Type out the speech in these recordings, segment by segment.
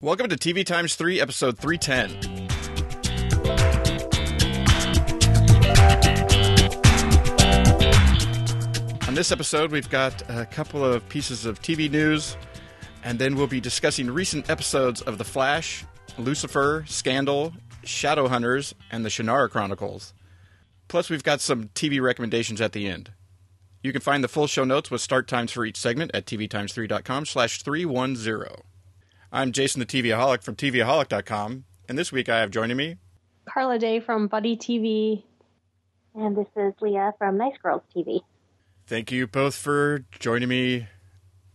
Welcome to TV Times 3, episode 310. On this episode, we've got a couple of pieces of TV news, and then we'll be discussing recent episodes of The Flash, Lucifer, Scandal, Shadowhunters, and the Shannara Chronicles. Plus, we've got some TV recommendations at the end. You can find the full show notes with start times for each segment at tvtimes3.com slash 310. I'm Jason the TVaholic from TVaholic.com, and this week I have joining me Carla Day from Buddy TV. And this is Leah from Nice Girls TV. Thank you both for joining me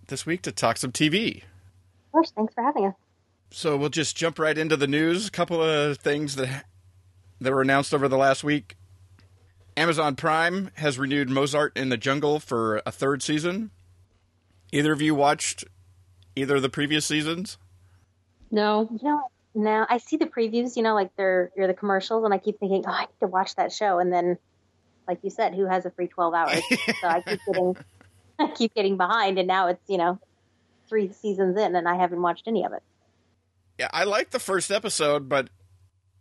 this week to talk some TV. Of course, thanks for having us. So we'll just jump right into the news. A couple of things that that were announced over the last week. Amazon Prime has renewed Mozart in the Jungle for a third season. Either of you watched either of the previous seasons? No. You know, now I see the previews, you know, like they're you're the commercials, and I keep thinking, oh, I need to watch that show, and then, like you said, who has a free twelve hours? so I keep getting, I keep getting behind, and now it's you know, three seasons in, and I haven't watched any of it. Yeah, I liked the first episode, but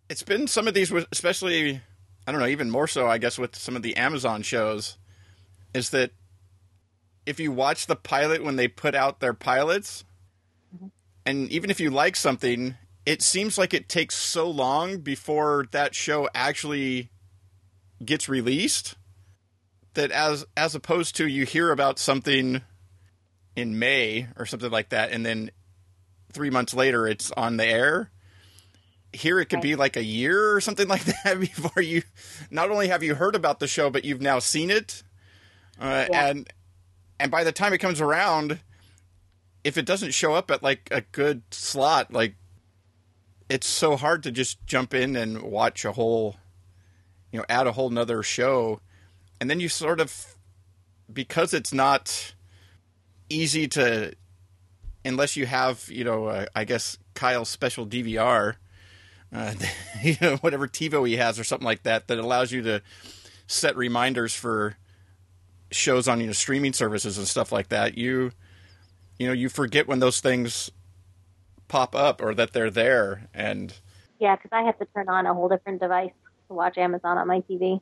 it's been some of these, especially, I don't know, even more so, I guess, with some of the Amazon shows, is that if you watch the pilot when they put out their pilots, and even if you like something, it seems like it takes so long before that show actually gets released that as as opposed to you hear about something in May or something like that and then 3 months later it's on the air here it could be like a year or something like that before you not only have you heard about the show but you've now seen it uh, Yeah. and and by the time it comes around if it doesn't show up at like a good slot like it's so hard to just jump in and watch a whole you know add a whole nother show. And then you sort of because it's not easy to unless you have you know uh, i guess kyle's special dvr uh, you know whatever tivo he has or something like that that allows you to set reminders for shows on you know streaming services and stuff like that you you know you forget when those things pop up or that they're there and Yeah, because I have to turn on a whole different device to watch Amazon on my TV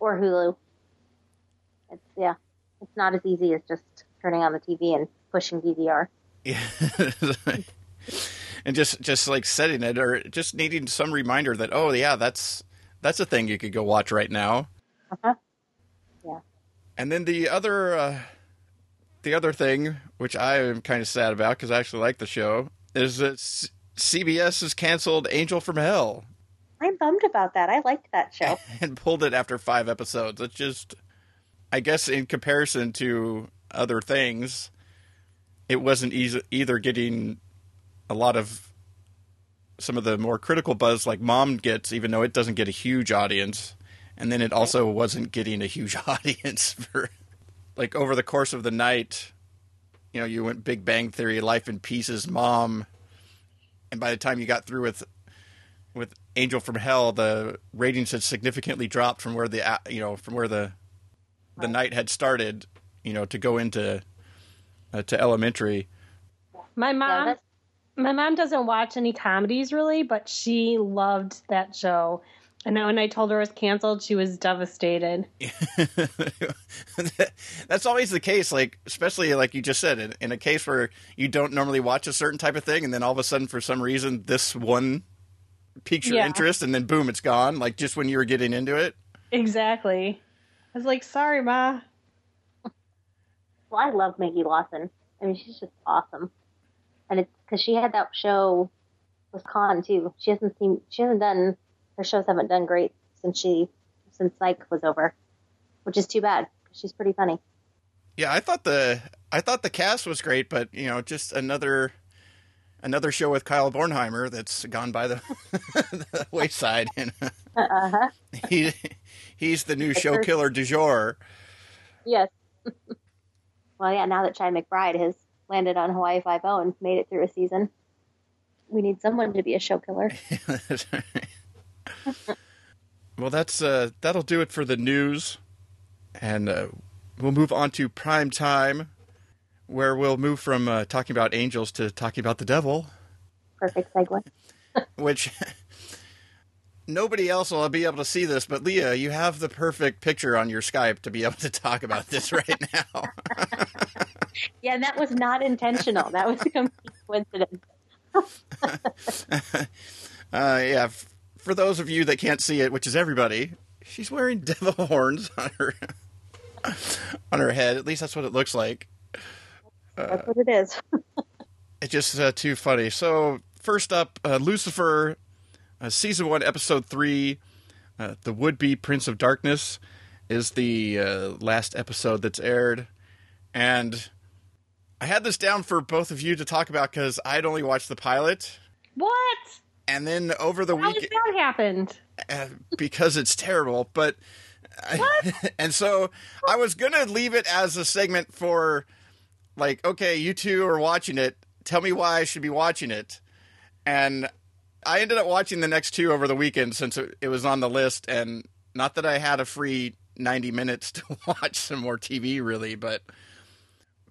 or Hulu. It's yeah, it's not as easy as just turning on the TV and pushing DVR. and just just like setting it or just needing some reminder that oh yeah that's that's a thing you could go watch right now Uh-huh. Yeah. and then the other uh, the other thing which i am kind of sad about because i actually like the show is that C- cbs has canceled angel from hell I'm bummed about that. I liked that show. and pulled it after five episodes it's just i guess in comparison to other things it wasn't easy, either getting a lot of some of the more critical buzz like mom gets even though it doesn't get a huge audience and then it also wasn't getting a huge audience for like over the course of the night you know you went big bang theory life in pieces mom and by the time you got through with with angel from hell the ratings had significantly dropped from where the you know from where the the night had started you know to go into uh, to elementary My mom that's, my mom doesn't watch any comedies really, but she loved that show. And then when I told her it was canceled, she was devastated. that's always the case like especially like you just said in, in a case where you don't normally watch a certain type of thing and then all of a sudden for some reason this one piques your Yeah. interest and then boom it's gone like just when you were getting into it Exactly. I was like, sorry, Ma. well, I love Maggie Lawson. I mean, she's just awesome. And it's because she had that show with Con too. She hasn't seen. She hasn't done. Her shows haven't done great since she since Psych was over, which is too bad. she's pretty funny. yeah i thought the i thought the cast was great but you know just another another show with kyle bornheimer that's gone by the, the wayside and Uh huh. he he's the new show her- killer du jour Yes. well, yeah. Now that Chad McBride has landed on Hawaii Five O and made it through a season, we need someone to be a show killer. well, that's uh, that'll do it for the news, and uh, we'll move on to prime time, where we'll move from uh, talking about angels to talking about the devil. Perfect segue. which nobody else will be able to see this, but Leah, you have the perfect picture on your Skype to be able to talk about this right now. Yeah, and that was not intentional. That was a complete coincidence. uh, yeah, f- for those of you that can't see it, which is everybody, she's wearing devil horns on her on her head. At least that's what it looks like. That's what it is. It's just uh, too funny. So first up, uh, Lucifer, uh, season one, episode three, uh, the would-be Prince of Darkness, is the uh, last episode that's aired, and I had this down for both of you to talk about because I'd only watched the pilot, What? And then over the How has that happened? uh, because it's terrible, but. and so I was gonna leave it as a segment for, like, okay, you two are watching it. Tell me why I should be watching it. And I ended up watching the next two over the weekend since it, it was on the list. And not that I had a free 90 minutes to watch some more TV, really, but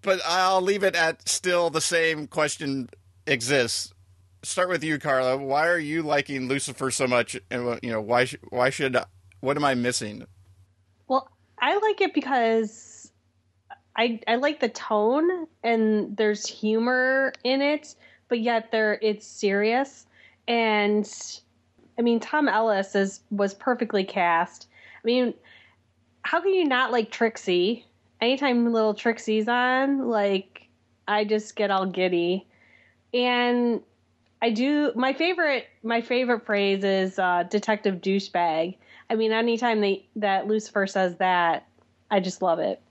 but I'll leave it at still the same question exists. Start with you, Carla. Why are you liking Lucifer so much? And uh, you know why? sh- Why should? What am I missing? Well, I like it because I I like the tone and there's humor in it, but yet there it's serious. And I mean, Tom Ellis is was perfectly cast. I mean, how can you not like Trixie? Anytime little Trixie's on, like I just get all giddy. And I do my favorite my favorite phrase is uh, detective douchebag. I mean, anytime they that Lucifer says that, I just love it.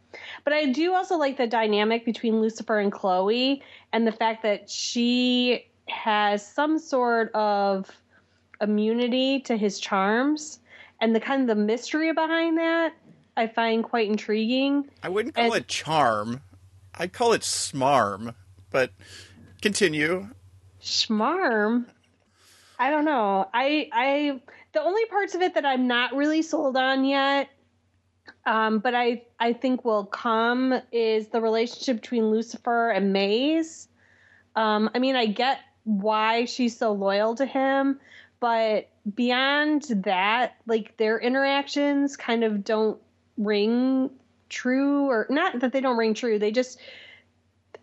But I do also like the dynamic between Lucifer and Chloe and the fact that she has some sort of immunity to his charms and the kind of the mystery behind that I find quite intriguing. I wouldn't call And- it charm. I'd call it smarm. But continue. Schmarm. I don't know. I I the only parts of it that I'm not really sold on yet, um, but I I think will come is the relationship between Lucifer and Maze. Um, I mean, I get why she's so loyal to him, but beyond that, like their interactions kind of don't ring true, or not that they don't ring true. They just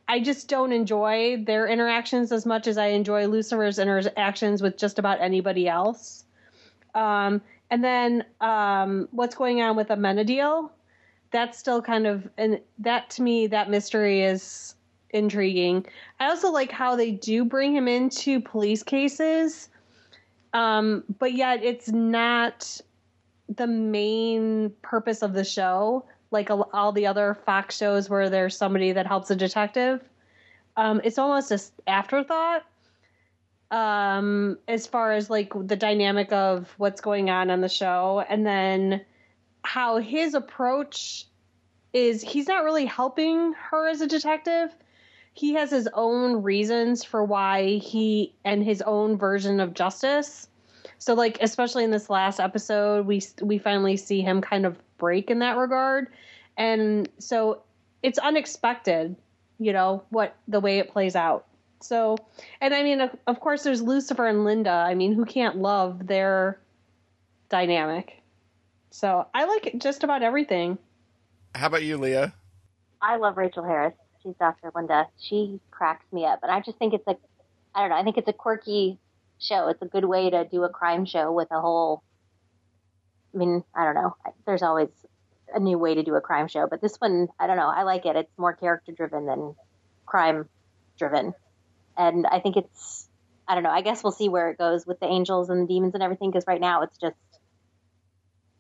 I just don't enjoy their interactions as much as I enjoy Lucifer's interactions with just about anybody else. Um, and then um, what's going on with Amenadiel? That's still kind of, and that to me, that mystery is intriguing. I also like how they do bring him into police cases, um, but yet it's not the main purpose of the show like all the other Fox shows where there's somebody that helps a detective. Um, it's almost an afterthought um, as far as like the dynamic of what's going on on the show, and then how his approach is. He's not really helping her as a detective. He has his own reasons for why he and his own version of justice. So, like, especially in this last episode, we we finally see him kind of break in that regard, and so it's unexpected, you know, what the way it plays out. So, and I mean, of, of course, there's Lucifer and Linda. I mean, who can't love their dynamic? So, I like just about everything. How about you, Leah? I love Rachael Harris. She's Dr. Linda. She cracks me up. And I just think it's a, I don't know, I think it's a quirky show. It's a good way to do a crime show with a whole, I mean, I don't know. There's always a new way to do a crime show, but this one, I don't know. I like it. It's more character driven than crime driven. And I think it's, I don't know. I guess we'll see where it goes with the angels and the demons and everything because right now it's just,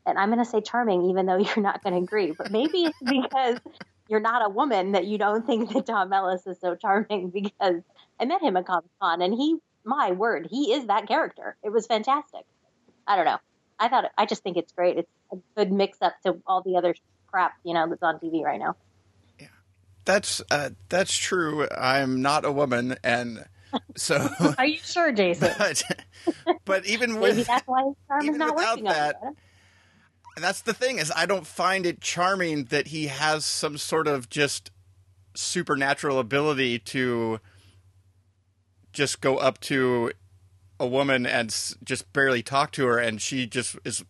and I'm going to say charming, even though you're not going to agree, but maybe it's because you're not a woman that you don't think that Tom Ellis is so charming because I met him at Comic Con and he, my word, he is that character. It was fantastic. I don't know. I thought, I just think it's great. It's a good mix up to all the other crap, you know, that's on TV right now. Yeah, that's uh, that's true. I'm not a woman, and so. Are you sure, Jason? but, but even Maybe with that's why his charm is not working that, on it. that's the thing is I don't find it charming that he has some sort of just supernatural ability to just go up to a woman and s- just barely talk to her, and she just is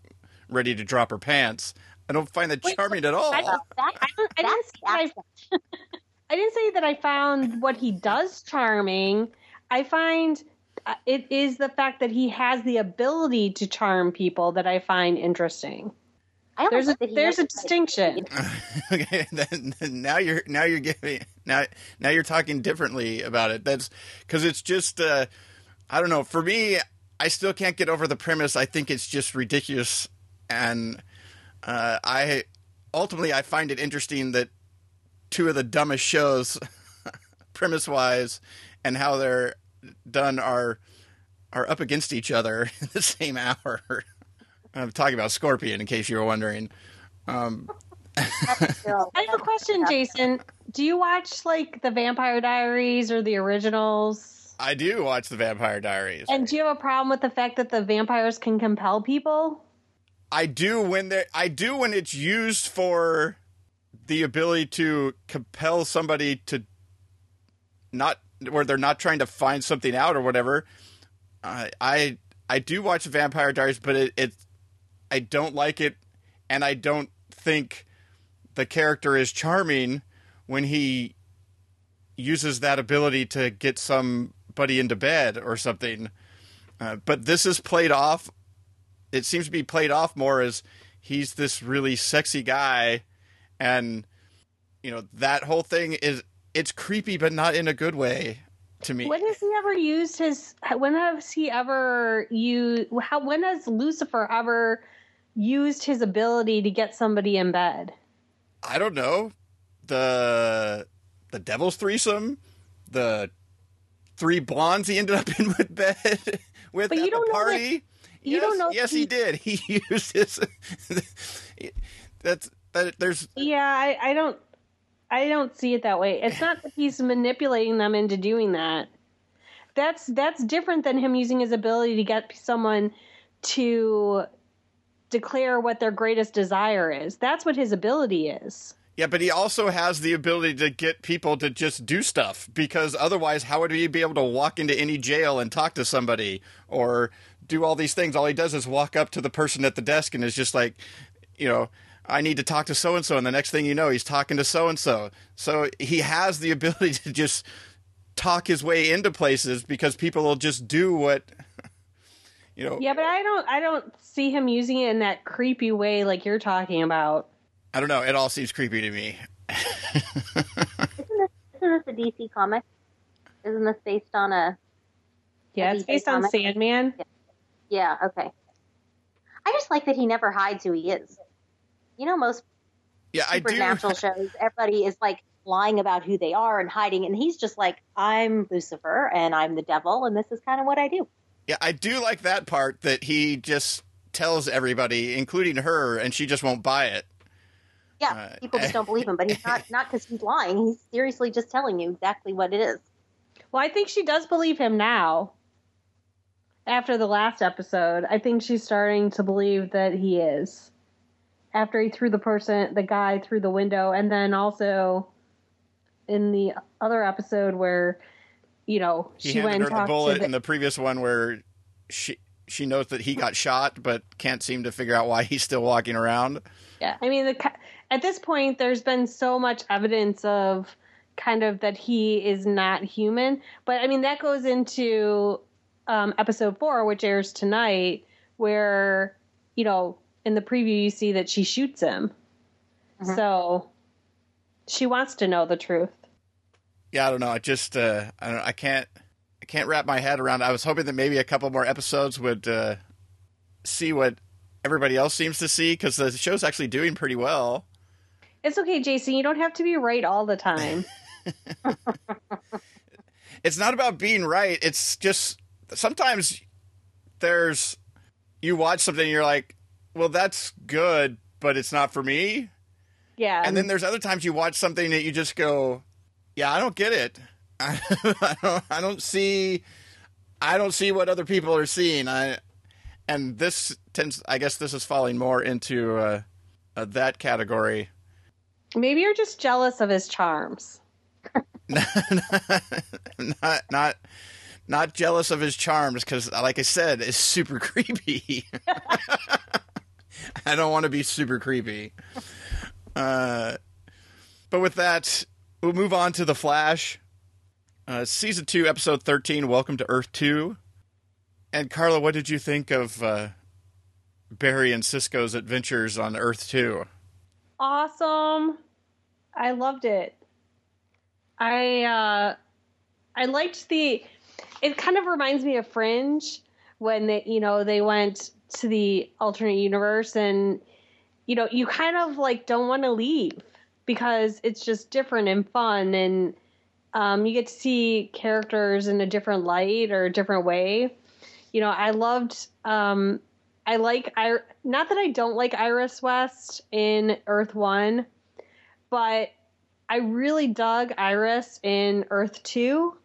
ready to drop her pants. I don't find that Wait, charming at all. I- Well, that, I don't- I didn't say I- I didn't say that I found what he does charming. I find uh, it is the fact that he has the ability to charm people that I find interesting. I There's a think that he there's a distinction. okay, then, then now you're now you're giving now now you're talking differently about it. That's because it's just uh, I don't know. For me, I still can't get over the premise. I think it's just ridiculous, and uh, I ultimately I find it interesting that two of the dumbest shows, premise wise, and how they're done are are up against each other in the same hour. I'm talking about Scorpion, in case you were wondering. Um, I have a question, Jason. Do you watch like the Vampire Diaries or the originals? I do watch the Vampire Diaries. And do you have a problem with the fact that the vampires can compel people? I do when they I do when it's used for the ability to compel somebody to not where they're not trying to find something out or whatever. I I I do watch the Vampire Diaries, but it, it I don't like it, and I don't think the character is charming when he uses that ability to get somebody into bed or something. Uh, but this is played off it seems to be played off more as he's this really sexy guy and you know that whole thing is it's creepy but not in a good way to me When has he ever used his? When has he ever used? How? When has Lucifer ever used his ability to get somebody in bed? I don't know the the devil's threesome the three blondes he ended up in with bed with But at the know that- party you yes, don't know yes he he- did he used his that's that there's Yeah, I, I don't. I don't see it that way. It's not that he's manipulating them into doing that. That's that's different than him using his ability to get someone to declare what their greatest desire is. That's what his ability is. Yeah, but he also has the ability to get people to just do stuff because otherwise, how would he be able to walk into any jail and talk to somebody or do all these things? All he does is walk up to the person at the desk and is just like, you know, I need to talk to so and so. And the next thing you know, he's talking to so and so. So he has the ability to just talk his way into places because people will just do what, you know, Yeah, but I don't I don't see him using it in that creepy way like you're talking about. I don't know. It all seems creepy to me. Isn't this, isn't this a DC comic? Isn't this based on a? Yeah, A it's DC based on? Sandman. Yeah, okay. I just like that he never hides who he is. You know, most Yeah, I do. supernatural shows, everybody is like lying about who they are and hiding, and he's just like, I'm Lucifer and I'm the devil, and this is kind of what I do. Yeah, I do like that part that he just tells everybody, including her, and she just won't buy it. Yeah, Uh, people just don't believe him, but he's not not because he's lying. He's seriously just telling you exactly what it is. Well, I think she does believe him now. After the last episode, I think she's starting to believe that he is. After he threw the person, the guy through the window, and then also in the other episode where, you know, He she went and her the bullet to the, in the previous one where she she knows that he got shot, but can't seem to figure out why he's still walking around. Yeah, I mean, the, at this point, there's been so much evidence of kind of that he is not human. But I mean, that goes into um, episode four, which airs tonight, where you know in the preview you see that she shoots him. Mhm. So she wants to know the truth. Yeah, I don't know. I just uh, I don't. I can't. I can't wrap my head around. I was hoping that maybe a couple more episodes would uh, see what everybody else seems to see because the show's actually doing pretty well. It's okay, Jason. You don't have to be right all the time. it's not about being right. It's just sometimes there's you watch something and you're like, well, that's good, but it's not for me. yeah, And then there's other times you watch something that you just go, yeah, I don't get it. I don't, I don't see, I don't see what other people are seeing. I, and this tends, I guess, this is falling more into uh, uh, that category. maybe you're just jealous of his charms. not, not, not jealous of his charms because, like I said, it's super creepy. I don't want to be super creepy. Uh, but with that, we'll move on to the Flash, uh, season two, episode thirteen. Welcome to Earth Two. And Carla, what did you think of uh, Barry and Cisco's adventures on Earth Two? Awesome. I loved it. I uh I liked the it kind of reminds me of Fringe when they you know they went to the alternate universe and you know you kind of like don't want to leave because it's just different and fun and um, you get to see characters in a different light or a different way. You know i loved um, i like i not that i don't like iris west in earth one but i really dug iris in earth two.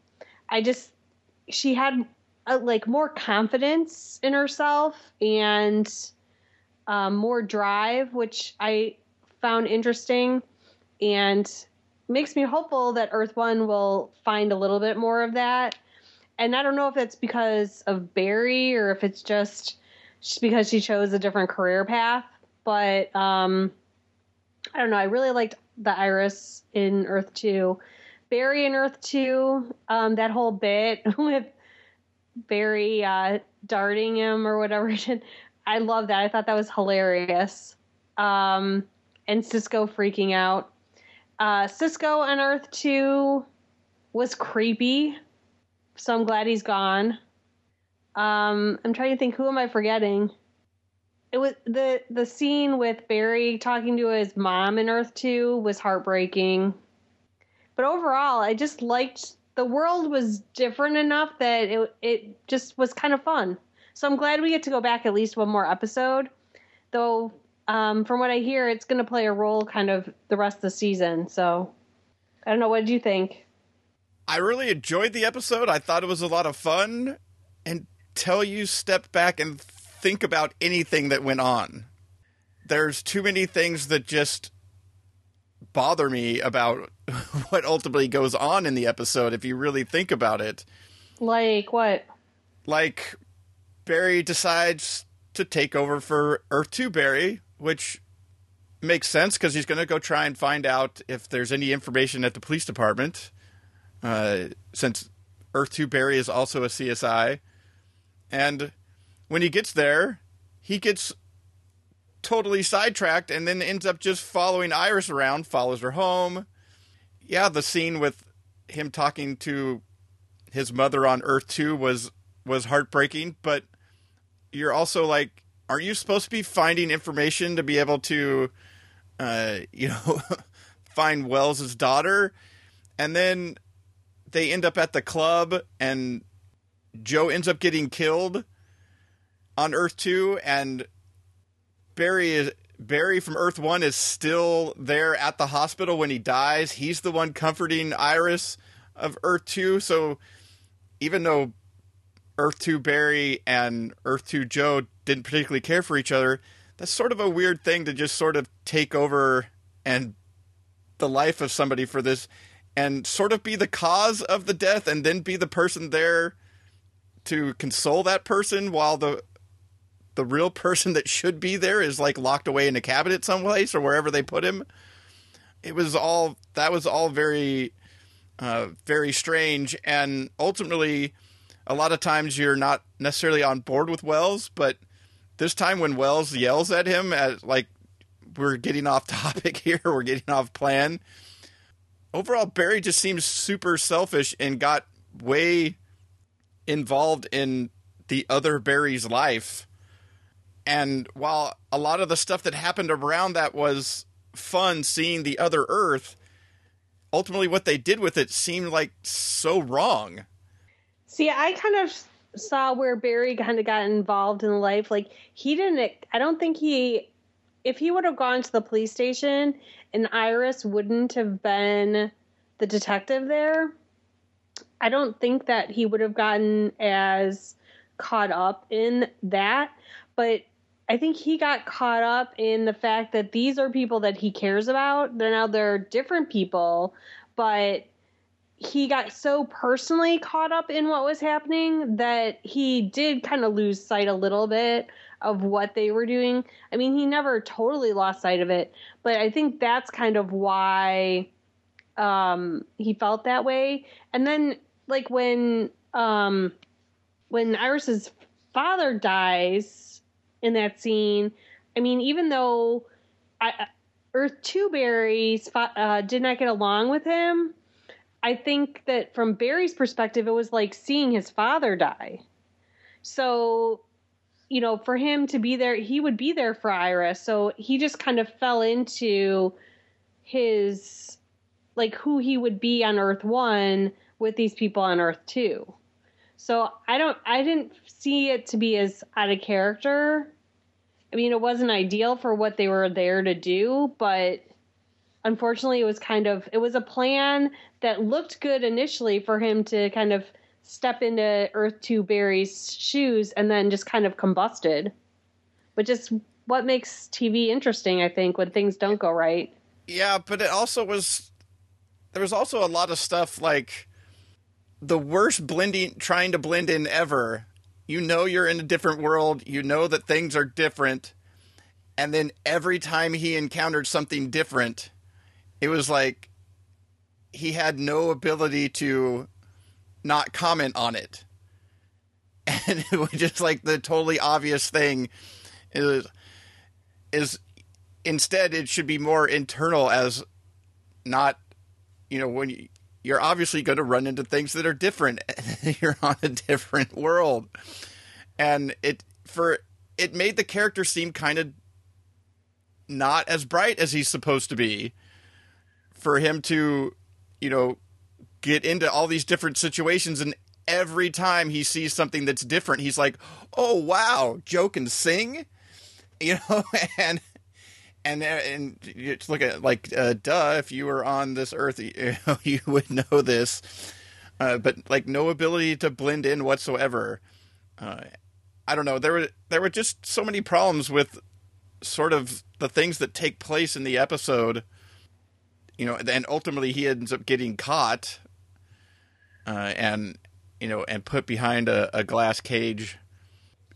I just she had uh, like more confidence in herself and um, more drive, which I found interesting and makes me hopeful that Earth One will find a little bit more of that. And I don't know if it's because of Barry or if it's just, because she chose a different career path, but um, I don't know. I really liked the Iris in Earth Two. Barry in Earth Two, um, that whole bit with Barry uh, darting him or whatever. I love that. I thought that was hilarious. Um, and Cisco freaking out. Uh, Cisco on Earth 2 was creepy, so I'm glad he's gone. Um, I'm trying to think who am I forgetting? It was the the scene with Barry talking to his mom in Earth 2 was heartbreaking. But overall, I just liked the world was different enough that it it just was kind of fun. So I'm glad we get to go back at least one more episode. Though um, from what I hear, it's going to play a role kind of the rest of the season. So I don't know. What did you think? I really enjoyed the episode. I thought it was a lot of fun until you step back and think about anything that went on. There's too many things that just bother me about what ultimately goes on in the episode if you really think about it. Like what? Like Barry decides to take over for Earth 2 Barry, which makes sense because he's going to go try and find out if there's any information at the police department. Uh, since Earth 2 Barry is also a CSI. And when he gets there, he gets totally sidetracked and then ends up just following Iris around, follows her home. Yeah, the scene with him talking to his mother on Earth 2 was was heartbreaking, but you're also like are you supposed to be finding information to be able to uh, you know find Wells's daughter? And then they end up at the club and Joe ends up getting killed on Earth 2 and Barry is Barry from Earth 1 is still there at the hospital when he dies. He's the one comforting Iris of Earth 2. So even though Earth 2 Barry and Earth 2 Joe didn't particularly care for each other, that's sort of a weird thing to just sort of take over and the life of somebody for this and sort of be the cause of the death and then be the person there to console that person while the the real person that should be there is like locked away in a cabinet someplace or wherever they put him. It was all that was all very uh, very strange and ultimately a lot of times you're not necessarily on board with Wells, but this time when Wells yells at him at like we're getting off topic here, we're getting off plan. Overall, Barry just seems super selfish and got way involved in the other Barry's life. And while a lot of the stuff that happened around that was fun seeing the other Earth, ultimately what they did with it seemed like so wrong. See, I kind of saw where Barry kind of got involved in life. Like he didn't. I don't think he. If he would have gone to the police station and Iris wouldn't have been the detective there, I don't think that he would have gotten as caught up in that. But I think he got caught up in the fact that these are people that he cares about. They're now they're different people, but he got so personally caught up in what was happening that he did kind of lose sight a little bit of what they were doing. I mean, he never totally lost sight of it, but I think that's kind of why um, he felt that way. And then, like when um, when Iris's father dies in that scene, I mean, even though I, Earth Two Barry's uh, did not get along with him I think that from Barry's perspective, it was like seeing his father die. So, you know, for him to be there, he would be there for Iris. So he just kind of fell into his, like, who he would be on Earth One with these people on Earth Two. So I don't, I didn't see it to be as out of character. I mean, it wasn't ideal for what they were there to do, but unfortunately it was kind of it was a plan that looked good initially for him to kind of step into earth 2 barry's shoes and then just kind of combusted. Which is what makes tv interesting i think when things don't go right. Yeah but it also was there was also a lot of stuff like the worst blending trying to blend in ever. You know you're in a different world. You know that things are different. And then every time he encountered something different it was like he had no ability to not comment on it. And it was just like the totally obvious thing is is instead it should be more internal as not you know when you, you're obviously going to run into things that are different. You're on a different world. And it for it made the character seem kind of not as bright as he's supposed to be for him to, you know, get into all these different situations and every time he sees something that's different, he's like, "Oh wow, Joe can sing," you know, and and and look at like, uh, duh, if you were on this earth, you, you would know this, uh, but like no ability to blend in whatsoever. Uh, I don't know. There were there were just so many problems with sort of the things that take place in the episode you know, and ultimately he ends up getting caught, uh, and you know, and put behind a, a, glass cage,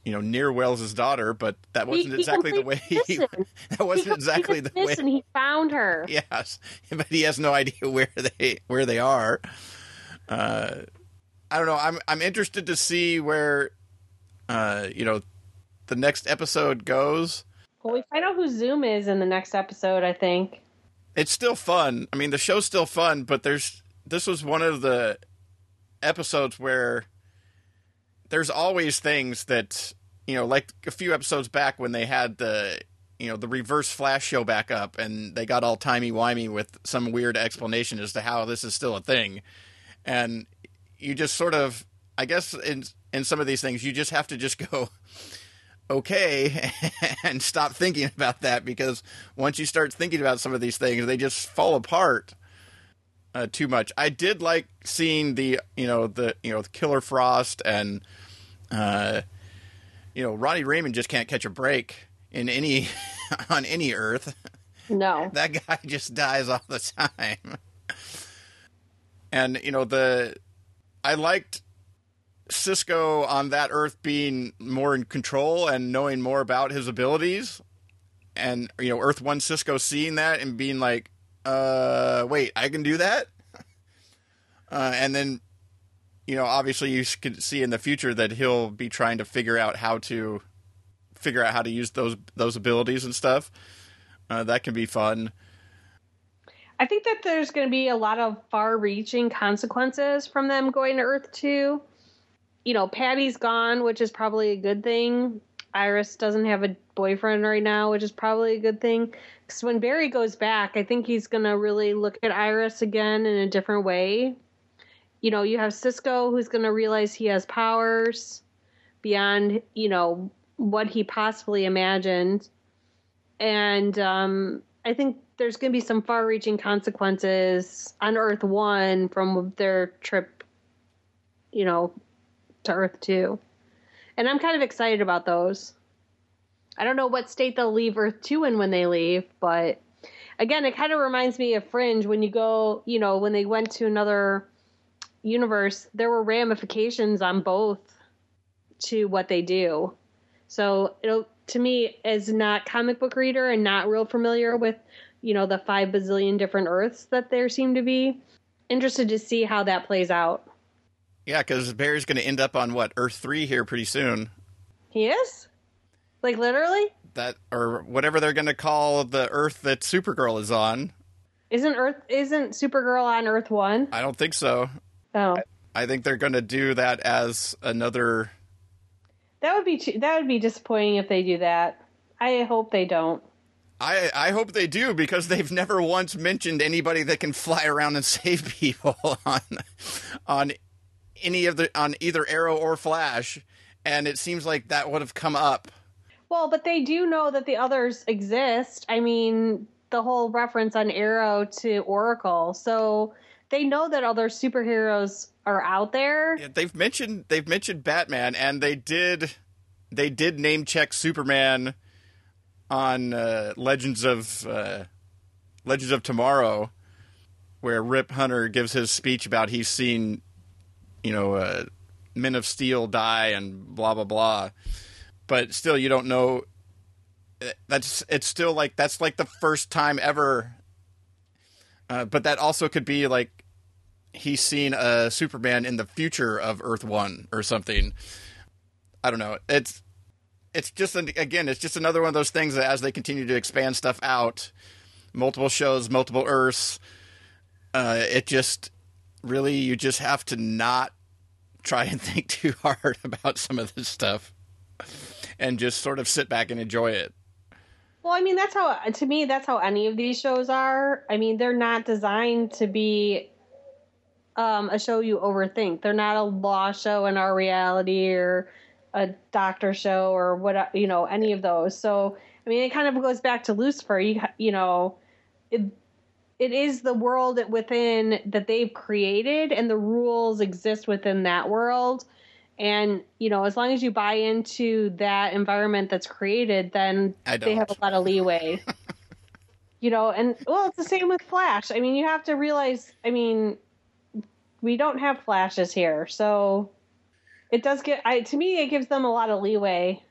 you know, near Wells's daughter. But that wasn't he, exactly the way he. that wasn't exactly the way. And he found her. Yes, but he has no idea where they where they are. Uh, I don't know. I'm I'm interested to see where, uh, you know, the next episode goes. Well, we find out who Zoom is in the next episode. I think it's still fun. I mean, the show's still fun, but there's this was one of the episodes where there's always things that you know, like a few episodes back when they had the you know the reverse flash show back up and they got all timey wimey with some weird explanation as to how this is still a thing, and you just sort of, I guess, in in some of these things, you just have to just go okay and stop thinking about that because once you start thinking about some of these things, they just fall apart uh, too much. I did like seeing the you know the you know the Killer Frost and uh, you know Ronnie Raymond just can't catch a break in any on any Earth. No, that guy just dies all the time. And you know the I liked Cisco on that Earth being more in control and knowing more about his abilities, and you know Earth One Cisco seeing that and being like, "Uh, wait, I can do that," uh, and then you know obviously you can see in the future that he'll be trying to figure out how to figure out how to use those those abilities and stuff. Uh, that can be fun. I think that there's going to be a lot of far-reaching consequences from them going to Earth Two you know, Patty's gone, which is probably a good thing. Iris doesn't have a boyfriend right now, which is probably a good thing. Because when Barry goes back, I think he's going to really look at Iris again in a different way. You know, you have Cisco who's going to realize he has powers beyond, you know, what he possibly imagined. And um, I think there's going to be some far reaching consequences on Earth 1 from their trip, you know, to Earth 2. And I'm kind of excited about those. I don't know what state they'll leave Earth 2 in when they leave, but again, it kind of reminds me of Fringe when you go, you know, when they went to another universe, there were ramifications on both to what they do. So it'll to me as not comic book reader and not real familiar with, you know, the five bazillion different Earths that there seem to be, interested to see how that plays out. Yeah, because Barry's going to end up on what Earth three here pretty soon. He is, like literally. That or whatever they're going to call the Earth that Supergirl is on. Isn't Earth isn't Supergirl on Earth one? I don't think so. Oh, I think they're going to do that as another. that would be too, that would be disappointing if they do that. I hope they don't. I I hope they do because they've never once mentioned anybody that can fly around and save people on on any of the on either Arrow or Flash, and it seems like that would have come up. Well, but they do know that the others exist. I mean, the whole reference on Arrow to Oracle. So they know that other superheroes are out there. Yeah, they've mentioned they've mentioned Batman, and they did they did name check Superman on uh, Legends of uh, Legends of Tomorrow, where Rip Hunter gives his speech about he's seen, you know, uh, Men of Steel die and blah blah blah. But still, you don't know. That's it's still like that's like the first time ever. Uh, but that also could be like he's seen a Superman in the future of Earth One or something. I don't know. It's it's just an, again, it's just another one of those things that as they continue to expand stuff out, multiple shows, multiple Earths, uh, it just really you just have to not try and think too hard about some of this stuff, and just sort of sit back and enjoy it. Well, I mean, that's how to me that's how any of these shows are. I mean, they're not designed to be um, a show you overthink. They're not a law show in our reality or a doctor show or what you know any of those. So I mean, it kind of goes back to Lucifer. You you know, it it is the world within that they've created, and the rules exist within that world. And you know, as long as you buy into that environment that's created, then they have a lot of leeway. you know, and well, it's the same with Flash. I mean, you have to realize. I mean, we don't have flashes here, so it does get. I to me, it gives them a lot of leeway.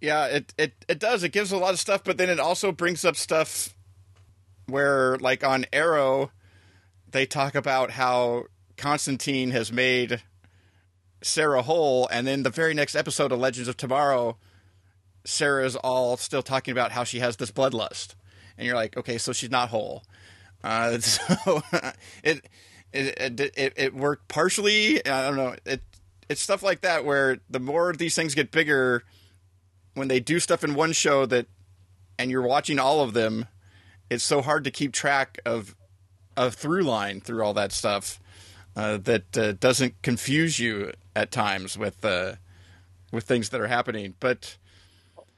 Yeah, it, it it does. It gives a lot of stuff, but then it also brings up stuff where, like on Arrow, they talk about how Constantine has made Sara whole, and then the very next episode of Legends of Tomorrow, Sara's all still talking about how she has this bloodlust, and you're like, okay, so she's not whole. Uh, so it, it it it it worked partially. I don't know. It it's stuff like that where the more these things get bigger, when they do stuff in one show that, and you're watching all of them, it's so hard to keep track of a through line through all that stuff uh, that uh, doesn't confuse you at times with uh, with things that are happening. But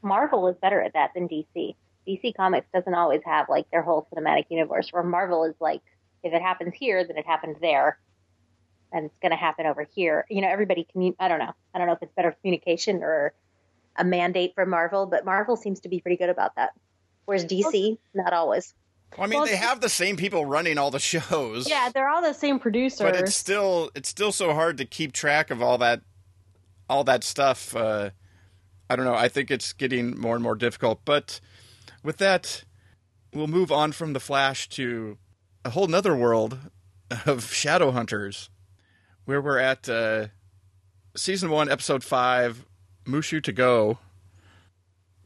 Marvel is better at that than DC. DC Comics doesn't always have like their whole cinematic universe. Where Marvel is like, if it happens here, then it happens there, and it's going to happen over here. You know, everybody commun. I don't know. I don't know if it's better communication or a mandate from Marvel, but Marvel seems to be pretty good about that. Whereas DC, not always. well, I mean, Well, they have the same people running all the shows. Yeah, they're all the same producers. but it's still it's still so hard to keep track of all that all that stuff. Uh, I don't know. I think it's getting more and more difficult. But with that, we'll move on from the Flash to a whole nother world of Shadowhunters, where we're at uh, season one, episode five, Moo Shu to go.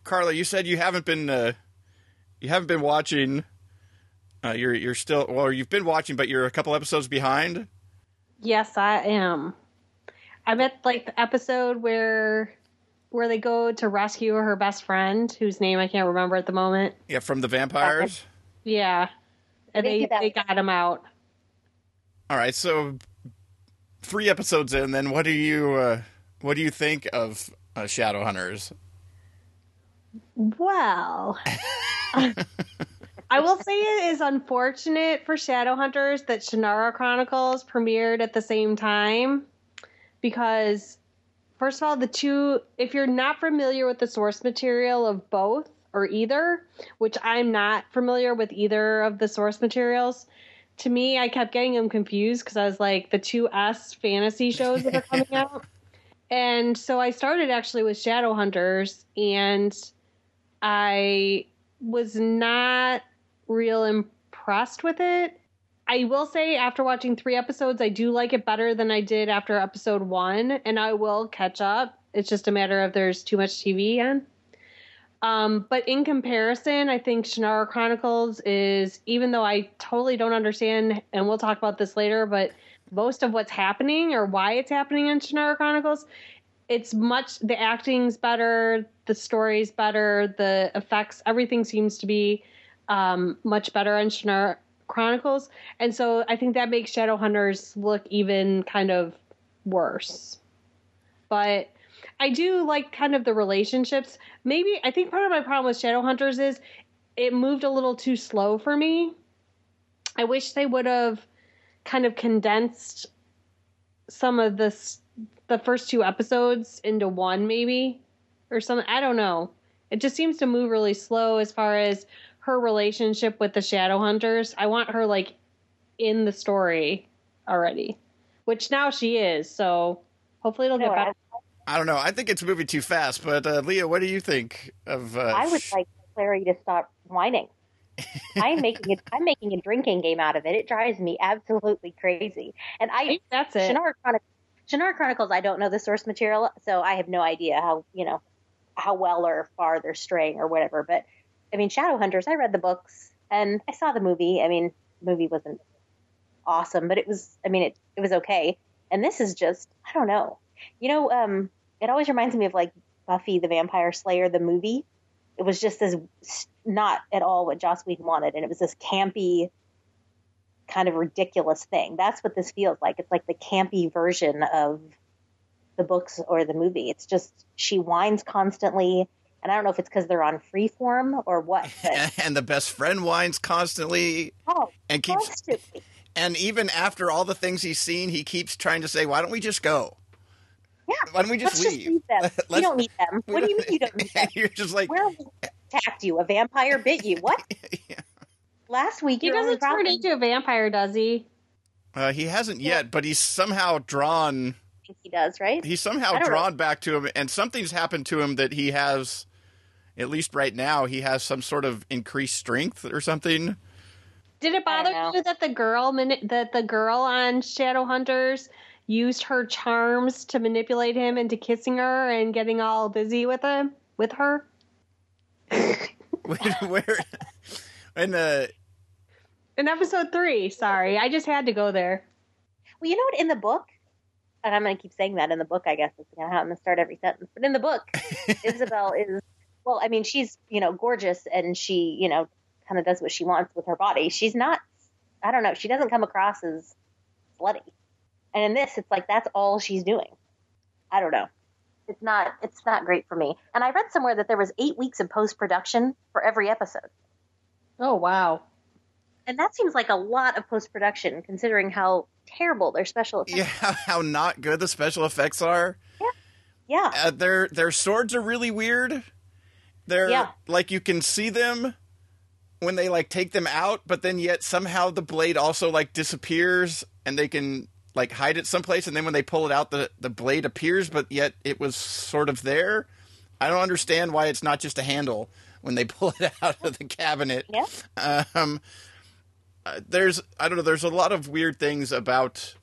Carla, you said you haven't been uh, you haven't been watching. Uh, you're you're still well. You've been watching, but you're a couple episodes behind. Yes, I am. I'm at like the episode where where they go to rescue her best friend, whose name I can't remember at the moment. Yeah, from the vampires. Yeah, and They they they got him out. All right, so three episodes in, then what do you uh, what do you think of uh, Shadowhunters? Well, I will say it is unfortunate for Shadowhunters that Shannara Chronicles premiered at the same time because, first of all, the two, if you're not familiar with the source material of both or either, which I'm not familiar with either of the source materials, to me, I kept getting them confused because I was like the two S fantasy shows that are coming out. And so I started actually with Shadowhunters, and I was not real impressed with it. I will say, after watching three episodes, I do like it better than I did after episode one, and I will catch up. It's just a matter of there's too much TV on. Um, but in comparison, I think Shannara Chronicles is, even though I totally don't understand, and we'll talk about this later, but most of what's happening or why it's happening in Shannara Chronicles, it's much, the acting's better, the story's better, the effects, everything seems to be um, much better in Shannara Chronicles. And so I think that makes Shadowhunters look even kind of worse. But I do like kind of the relationships. Maybe I think part of my problem with Shadowhunters is it moved a little too slow for me. I wish they would have kind of condensed some of this the first two episodes into one maybe or something. I don't know. It just seems to move really slow as far as her relationship with the Shadow Hunters. I want her like in the story already, which now she is. So hopefully it'll get better. I don't know. I think it's moving too fast. But uh, Leah, what do you think of? Uh, I would like Clary to stop whining. I'm making it. I'm making a drinking game out of it. It drives me absolutely crazy. And I that's it. Shannara Chronicles. Shannara Chronicles. I don't know the source material, so I have no idea how you know how well or far they're straying or whatever. But I mean, Shadowhunters. I read the books and I saw the movie. I mean, the movie wasn't awesome, but it was. I mean, it it was okay. And this is just. I don't know. You know, um, it always reminds me of like Buffy the Vampire Slayer, the movie. It was just as not at all what Joss Whedon wanted, and it was this campy, kind of ridiculous thing. That's what this feels like. It's like the campy version of the books or the movie. It's just she whines constantly, and I don't know if it's because they're on freeform or what. And the best friend whines constantly. Oh, and keeps. Constantly. And even after all the things he's seen, he keeps trying to say, "Why don't we just go?" Yeah. Why don't we just Let's leave? Just leave them. we don't need them. What do you mean you don't need them? You're just like where attacked you? A vampire bit you? What? yeah. Last week he doesn't turn into a vampire, does he? Uh, he hasn't yeah. yet, but he's somehow drawn. I think he does, right? He's somehow drawn know. back to him, and something's happened to him that he has. At least right now, he has some sort of increased strength or something. Did it bother you that the girl that the girl on Shadowhunters used her charms to manipulate him into kissing her and getting all busy with him with her. where, in the uh, in episode three? Sorry, I just had to go there. Well, you know what? In the book, and I'm going to keep saying that in the book. I guess it's how I'm going to start every sentence. But in the book, Isabelle is well. I mean, she's you know gorgeous, and she you know kind of does what she wants with her body. She's not. I don't know. She doesn't come across as slutty. And in this, it's like that's all she's doing. I don't know. It's not. It's not great for me. And I read somewhere that there was eight weeks of post production for every episode. Oh wow! And that seems like a lot of post production, considering how terrible their special effects. Yeah, how not good the special effects are. Yeah, yeah. Uh, their their swords are really weird. They're yeah. like you can see them when they like take them out, but then yet somehow the blade also like disappears, and they can like hide it someplace, and then when they pull it out, the the blade appears, but yet it was sort of there. I don't understand why it's not just a handle when they pull it out of the cabinet. Yeah. Um, uh, there's I don't know. There's a lot of weird things about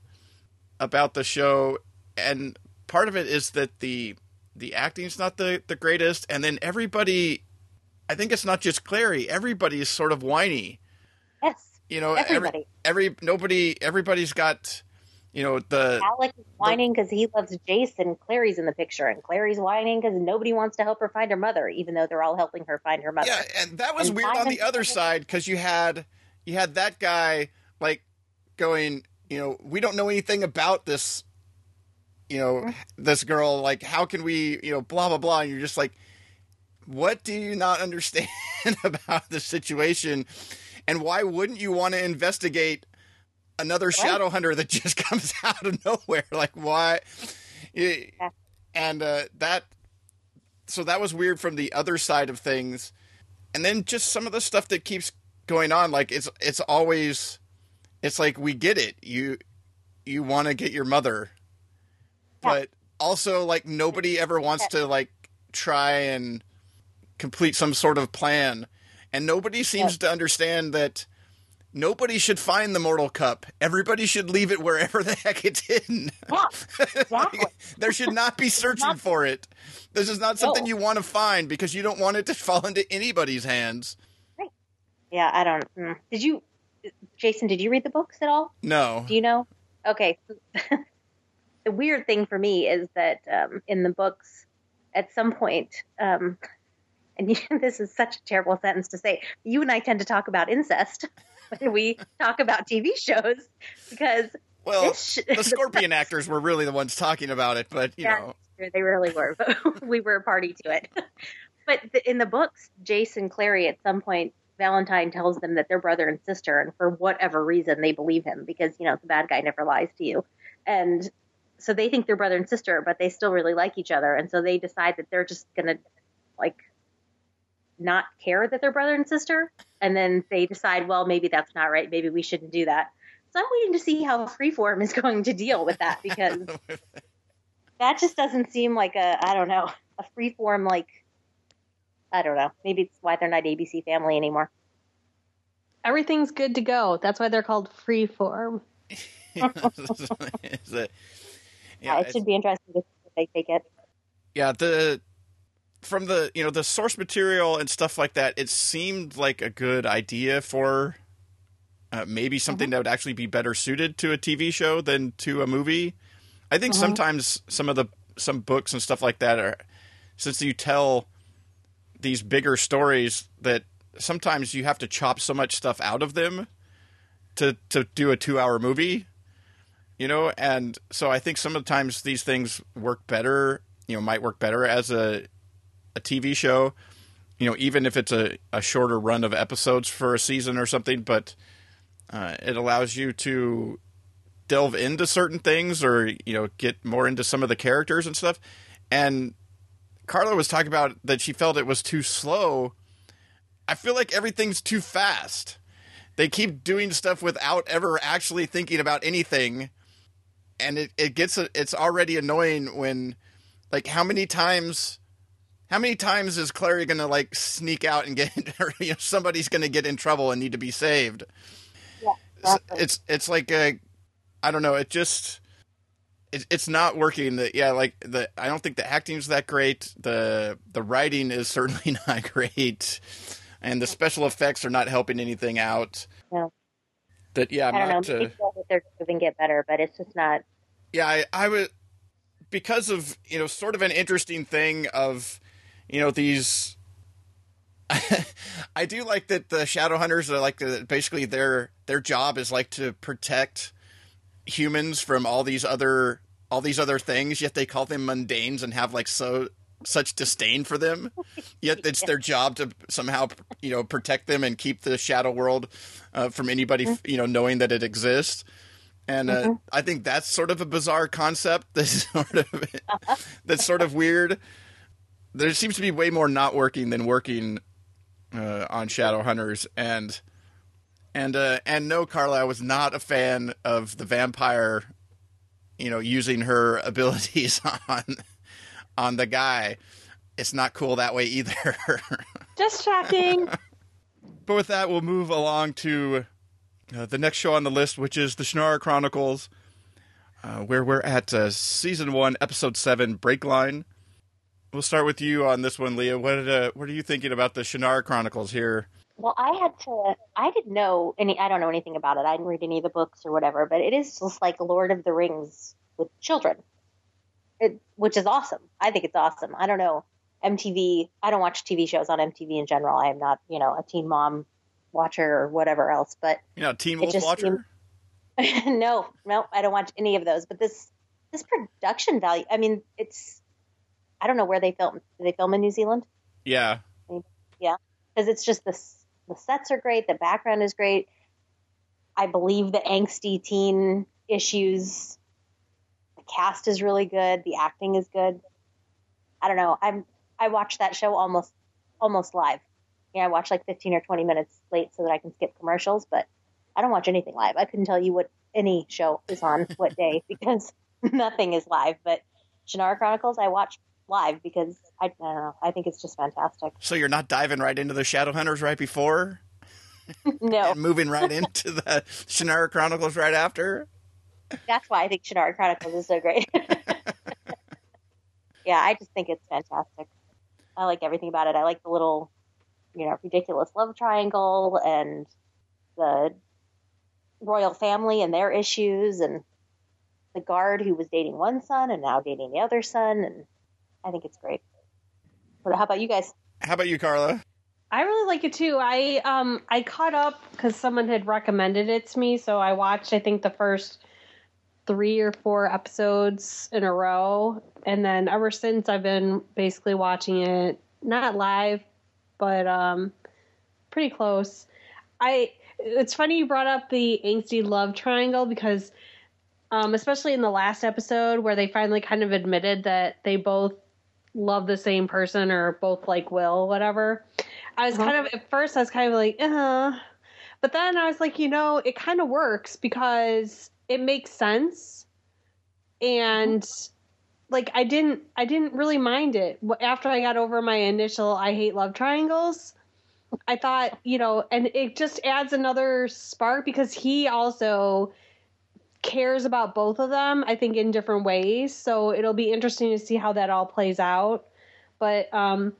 about the show, and part of it is that the the acting's not the the greatest, and then everybody. I think it's not just Clary. Everybody is sort of whiny. Yes. You know, everybody. Every, every nobody. Everybody's got you know the Alec is whining because he loves Jason. Clary's in the picture, and Clary's whining because nobody wants to help her find her mother, even though they're all helping her find her mother. Yeah, and that was and weird on the other side because you had you had that guy like going, you know, we don't know anything about this, you know, mm-hmm. this girl. Like, how can we, you know, blah blah blah. And you're just like, what do you not understand about the situation? And why wouldn't you want to investigate another right. shadow hunter that just comes out of nowhere. Like why? Yeah. And uh, that, so that was weird from the other side of things, and then just some of the stuff that keeps going on. Like it's it's always, it's like we get it. You you want to get your mother, but also like nobody ever wants to like try and complete some sort of plan, and nobody seems to understand that nobody should find the mortal cup. Everybody should leave it wherever the heck it's hidden. Yeah, exactly. there should not be searching for it. This is not something No. you want to find because you don't want it to fall into anybody's hands. Right. yeah, I don't. mm. Did you, Jason? Did you read the books at all? No. Do you know? Okay. the weird thing for me is that um, in the books, at some point, um, and this is such a terrible sentence to say, you and I tend to talk about incest when we talk about TV shows because Well, sh- the Scorpion actors were really the ones talking about it, but you Yeah. know, they really were, but we were a party to it. but the, in the books, Jace and Clary at some point. Valentine tells them that they're brother and sister, and for whatever reason, they believe him because you know the bad guy never lies to you, and so they think they're brother and sister, but they still really like each other, and so they decide that they're just gonna like not care that they're brother and sister, and then they decide, well, maybe that's not right, maybe we shouldn't do that. So I'm waiting to see how Freeform is going to deal with that because that just doesn't seem like a I don't know a Freeform like I don't know maybe it's why they're not ABC Family anymore. Everything's good to go. That's why they're called freeform. Is it- Yeah, yeah, it should be interesting to see if they take it. yeah, the from the you know the source material and stuff like that, it seemed like a good idea for uh, maybe something that would actually be better suited to a TV show than to a movie. I think sometimes some of the some books and stuff like that are since you tell these bigger stories that sometimes you have to chop so much stuff out of them to to do a 2-hour movie you know? And so i think sometimes these things work better you know might work better as a a tv show you know even if it's a, a shorter run of episodes for a season or something but uh, it allows you to delve into certain things or you know get more into some of the characters and stuff. And carla was talking about that she felt it was too slow. I feel like everything's too fast. They keep doing stuff without ever actually thinking about anything. And it, it gets it's already annoying when like how many times how many times is Clary gonna like sneak out and get or, you know, somebody's gonna get in trouble and need to be saved Yeah, it's exactly. it's, it's like a I don't know it just it, it's not working the yeah like the I don't think the acting's that great the the writing is certainly not great and the special effects are not helping anything out No. that yeah I'm I don't not know. uh, that they're going to get better, but it's just not. yeah, I, I would because of you know sort of an interesting thing of you know these. I do like that the shadow hunters are like the, basically their their job is like to protect humans from all these other all these other things. Yet they call them mundanes and have like so such disdain for them. Yet it's their job to somehow you know protect them and keep the shadow world uh, from anybody you know knowing that it exists. And uh, I think that's sort of a bizarre concept. That's sort of that's sort of weird. There seems to be way more not working than working uh, on Shadowhunters, and and uh, and no, Carla, I was not a fan of the vampire. You know, using her abilities on on the guy. It's not cool that way either. Just checking. But with that, we'll move along to uh, the next show on the list, which is the Shannara Chronicles, uh, where we're at uh, season one, episode seven, Breakline. We'll start with you on this one, Leah. What uh, what are you thinking about the Shannara Chronicles here? Well, I had to. I didn't know any. I don't know anything about it. I didn't read any of the books or whatever. But it is just like Lord of the Rings with children, it, which is awesome. I think it's awesome. I don't know MTV. I don't watch TV shows on MTV in general. I am not, you know, a teen mom watcher or whatever else. But You know, Teen Wolf Watcher. no, no, I don't watch any of those. But this this production value. I mean, it's. I don't know where they film. Do they film in New Zealand? Yeah, Yeah. because it's just the the sets are great, the background is great. I believe the angsty teen issues. The cast is really good. The acting is good. I don't know. I'm I watched that show almost almost live. Yeah, I watch like 15 or 20 minutes late so that I can skip commercials, but I don't watch anything live. I couldn't tell you what any show is on what day because nothing is live. But Shannara Chronicles, I watch live because I, I don't know. I think it's just fantastic. So you're not diving right into the Shadowhunters right before No, moving right into the Shannara Chronicles right after? that's why I think Shannara Chronicles is so great. yeah, I just think it's fantastic. I like everything about it. I like the little, you know, ridiculous love triangle and the royal family and their issues and the guard who was dating one son and now dating the other son and I think it's great. But how about you guys? How about you, Carla? I really like it too. I um I caught up because someone had recommended it to me, so I watched I think the first three or four episodes in a row, and then ever since I've been basically watching it not live, but um pretty close. I it's funny you brought up the angsty love triangle because um especially in the last episode where they finally kind of admitted that they both love the same person or both like Will, whatever. I was Uh-huh. kind of at first I was kind of like, uh but then I was like, you know, it kind of works because it makes sense. And like I didn't I didn't really mind it after I got over my initial I hate love triangles. I thought, you know, and it just adds another spark because he also cares about both of them, I think in different ways. So it'll be interesting to see how that all plays out. But um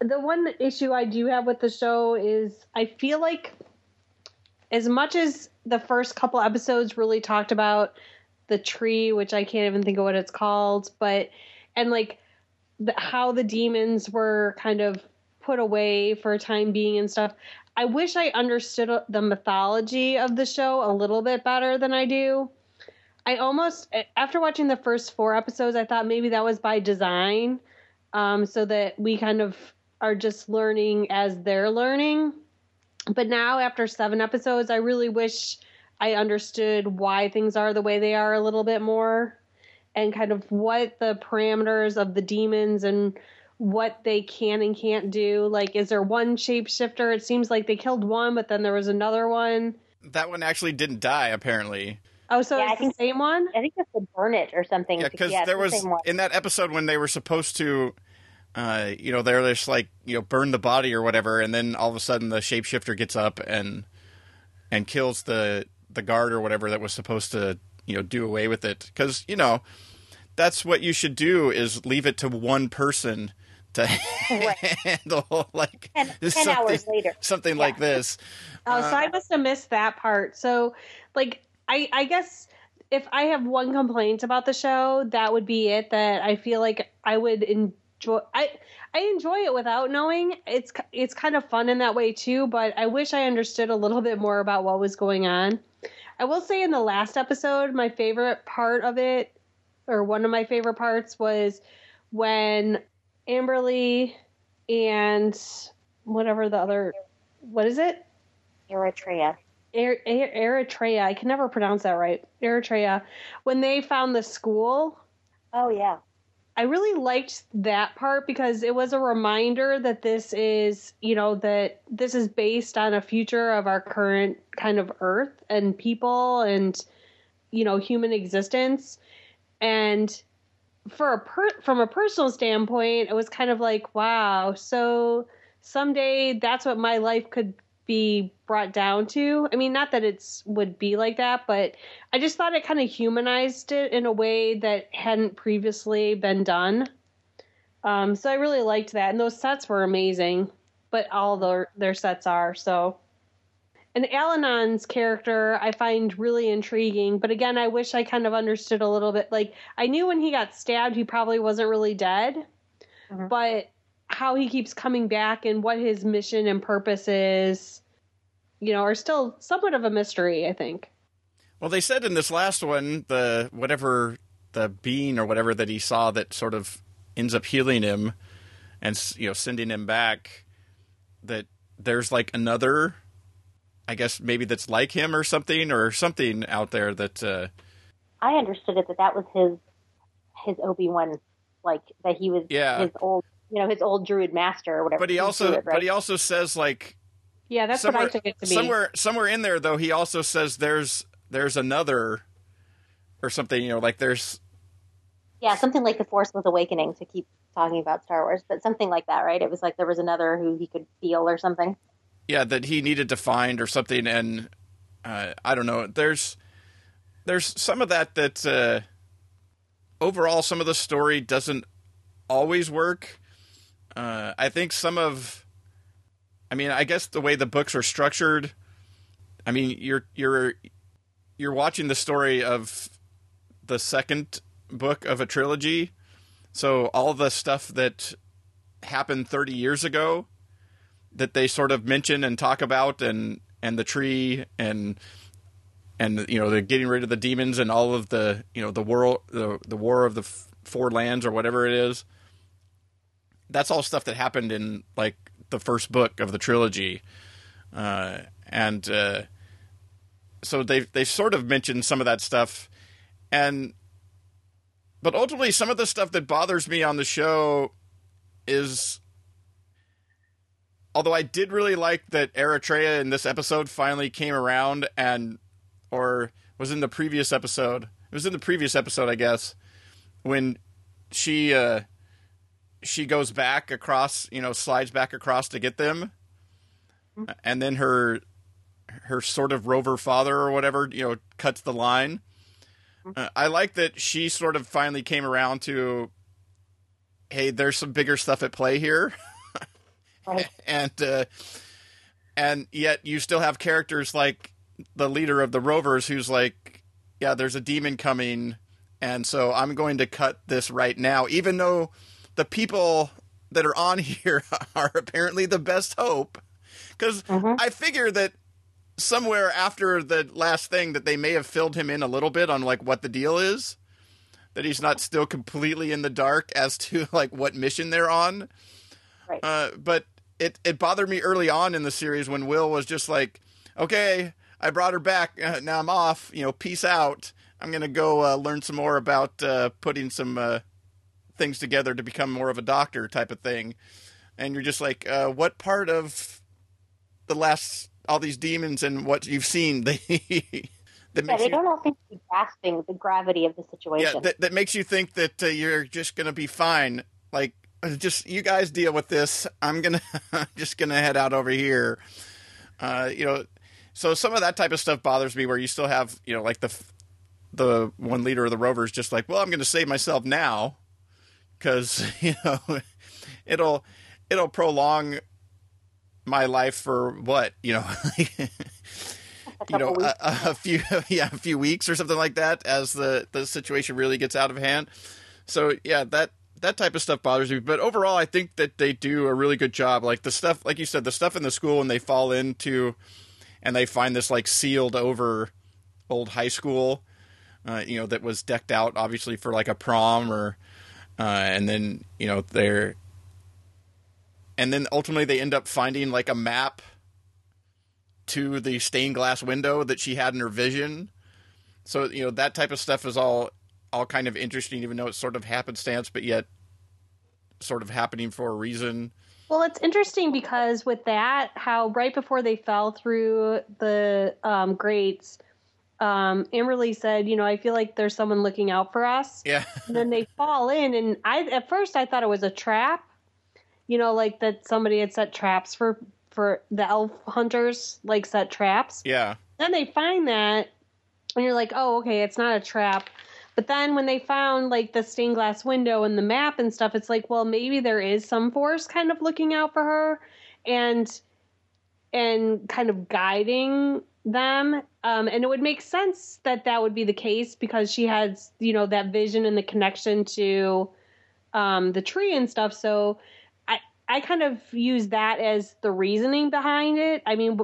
the one issue I do have with the show is I feel like as much as the first couple episodes really talked about the tree, which I can't even think of what it's called, but and like the, how the demons were kind of put away for a time being and stuff. I wish I understood the mythology of the show a little bit better than I do. I almost after watching the first four episodes, I thought maybe that was by design, um, so that we kind of are just learning as they're learning. But now, after seven episodes, I really wish I understood why things are the way they are a little bit more and kind of what the parameters of the demons and what they can and can't do. Like, is there one shapeshifter? It seems like they killed one, but then there was another one. That one actually didn't die, apparently. Oh, so Yeah, I it's the same one? I think it's the burn it or something. Yeah, because it's there the was same in that episode when they were supposed to, uh, you know, they're just like you know burn the body or whatever, and then all of a sudden the shapeshifter gets up and and kills the the guard or whatever that was supposed to you know do away with it because you know that's what you should do is leave it to one person to Right. handle like Ten, ten something, hours later. something Yeah. like this. Oh, so Uh, I must have missed that part. So, like, I I guess if I have one complaint about the show, that would be it. That I feel like I would enjoy. I I enjoy it without knowing. It's it's kind of fun in that way too. But I wish I understood a little bit more about what was going on. I will say in the last episode, my favorite part of it, or one of my favorite parts, was when Amberly and whatever the other, what is it? Eretria. Er- Er- Eretria. I can never pronounce that right. Eretria. When they found the school, Oh yeah. I really liked that part because it was a reminder that this is, you know, that this is based on a future of our current kind of earth and people and, you know, human existence. And for a per- from a personal standpoint, it was kind of like, wow, so someday that's what my life could be brought down to. I mean, not that it's would be like that, but I just thought it kind of humanized it in a way that hadn't previously been done. Um, so I really liked that, and those sets were amazing. But all their their sets are so. And Allanon's character I find really intriguing, but again, I wish I kind of understood a little bit. Like I knew when he got stabbed, he probably wasn't really dead, Mhm. but how he keeps coming back and what his mission and purpose is, you know, are still somewhat of a mystery. I think. Well, they said in this last one, the whatever the being or whatever that he saw that sort of ends up healing him and you know sending him back. That there's like another, I guess maybe that's like him or something or something out there that. Uh, I understood it that that was his his Obi Wan, like that he was Yeah. his old you know his old Druid master or whatever. but he He's also Druid, right? but he also says like Yeah, that's what I took it to be. Somewhere, somewhere in there, though, he also says there's there's another or something. You know, like there's Yeah, something like the Force was awakening to keep talking about Star Wars, but something like that, right? It was like there was another who he could feel or something. Yeah that he needed to find or something, and uh, I don't know. There's there's some of that that uh, overall some of the story doesn't always work. Uh, I think some of, I mean, I guess the way the books are structured. I mean, you're you're you're watching the story of the second book of a trilogy, so all the stuff that happened 30 years ago that they sort of mention and talk about, and and the tree and and you know the getting rid of the demons and all of the you know the world the the war of the f- four lands or whatever it is. That's all stuff that happened in like the first book of the trilogy. Uh, and uh, so they they sort of mentioned some of that stuff. And but ultimately some of the stuff that bothers me on the show is although I did really like that Eretria in this episode finally came around and or was in the previous episode. It was in the previous episode, I guess, when she uh she goes back across, you know, slides back across to get them. And then her her sort of rover father or whatever, you know, cuts the line. Uh, I like that she sort of finally came around to hey, there's some bigger stuff at play here. Right. and uh, and yet you still have characters like the leader of the Rovers who's like, yeah, there's a demon coming, and so I'm going to cut this right now, even though the people that are on here are apparently the best hope, because Mhm. I figure that somewhere after the last thing that they may have filled him in a little bit on like what the deal is that he's not still completely in the dark as to like what mission they're on Right. uh, but it it bothered me early on in the series when Will was just like, "Okay, I brought her back. Uh, now I'm off. You know, peace out. I'm gonna go uh, learn some more about uh, putting some uh, things together to become more of a doctor type of thing." And you're just like, uh, "What part of the last all these demons and what you've seen they that Yeah, they you don't all seem to be grasping the gravity of the situation. yeah, that, that makes you think that uh, you're just gonna be fine. Like, just you guys deal with this. I'm gonna just gonna head out over here. Uh, you know, so some of that type of stuff bothers me. Where you still have, you know, like the the one leader of the Rovers just like, well, I'm gonna save myself now because you know it'll it'll prolong my life for what you know. you know, a, a few yeah, a few weeks or something like that as the the situation really gets out of hand. So yeah, that that type of stuff bothers me. But overall, I think that they do a really good job. Like the stuff, like you said, the stuff in the school when they fall into and they find this like sealed over old high school, uh, you know, that was decked out obviously for like a prom or, uh, and then you know they're, and then ultimately they end up finding like a map to the stained glass window that she had in her vision. So you know that type of stuff is all all kind of interesting, even though it's sort of happenstance, but yet sort of happening for a reason. Well, it's interesting because with that, how right before they fell through the um, grates, um, Amberly said, "You know, I feel like there's someone looking out for us." Yeah, and then they fall in, and I at first I thought it was a trap. You know, like that somebody had set traps for for the elf hunters, like set traps. yeah, Then they find that, and you're like, "Oh, okay, it's not a trap." But then when they found like the stained glass window and the map and stuff, it's like, well, maybe there is some force kind of looking out for her, and and kind of guiding them. Um, and it would make sense that that would be the case because she has, you know, that vision and the connection to um, the tree and stuff. So I I kind of use that as the reasoning behind it. I mean,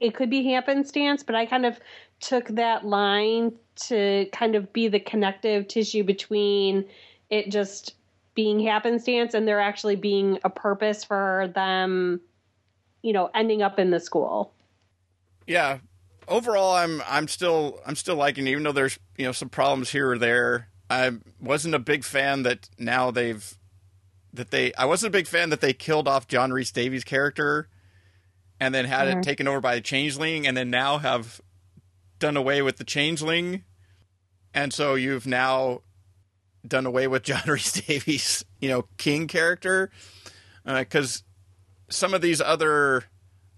it could be happenstance, but I kind of took that line to kind of be the connective tissue between it just being happenstance and there actually being a purpose for them, you know, ending up in the school. yeah. Overall, I'm I'm still I'm still liking, it, even though there's you know some problems here or there. I wasn't a big fan that now they've that they I wasn't a big fan that they killed off John Rhys Davies' character and then had Mhm. it taken over by a changeling, and then now have done away with the changeling, and so you've now done away with John Rhys Davies, you know, King character, because some of these other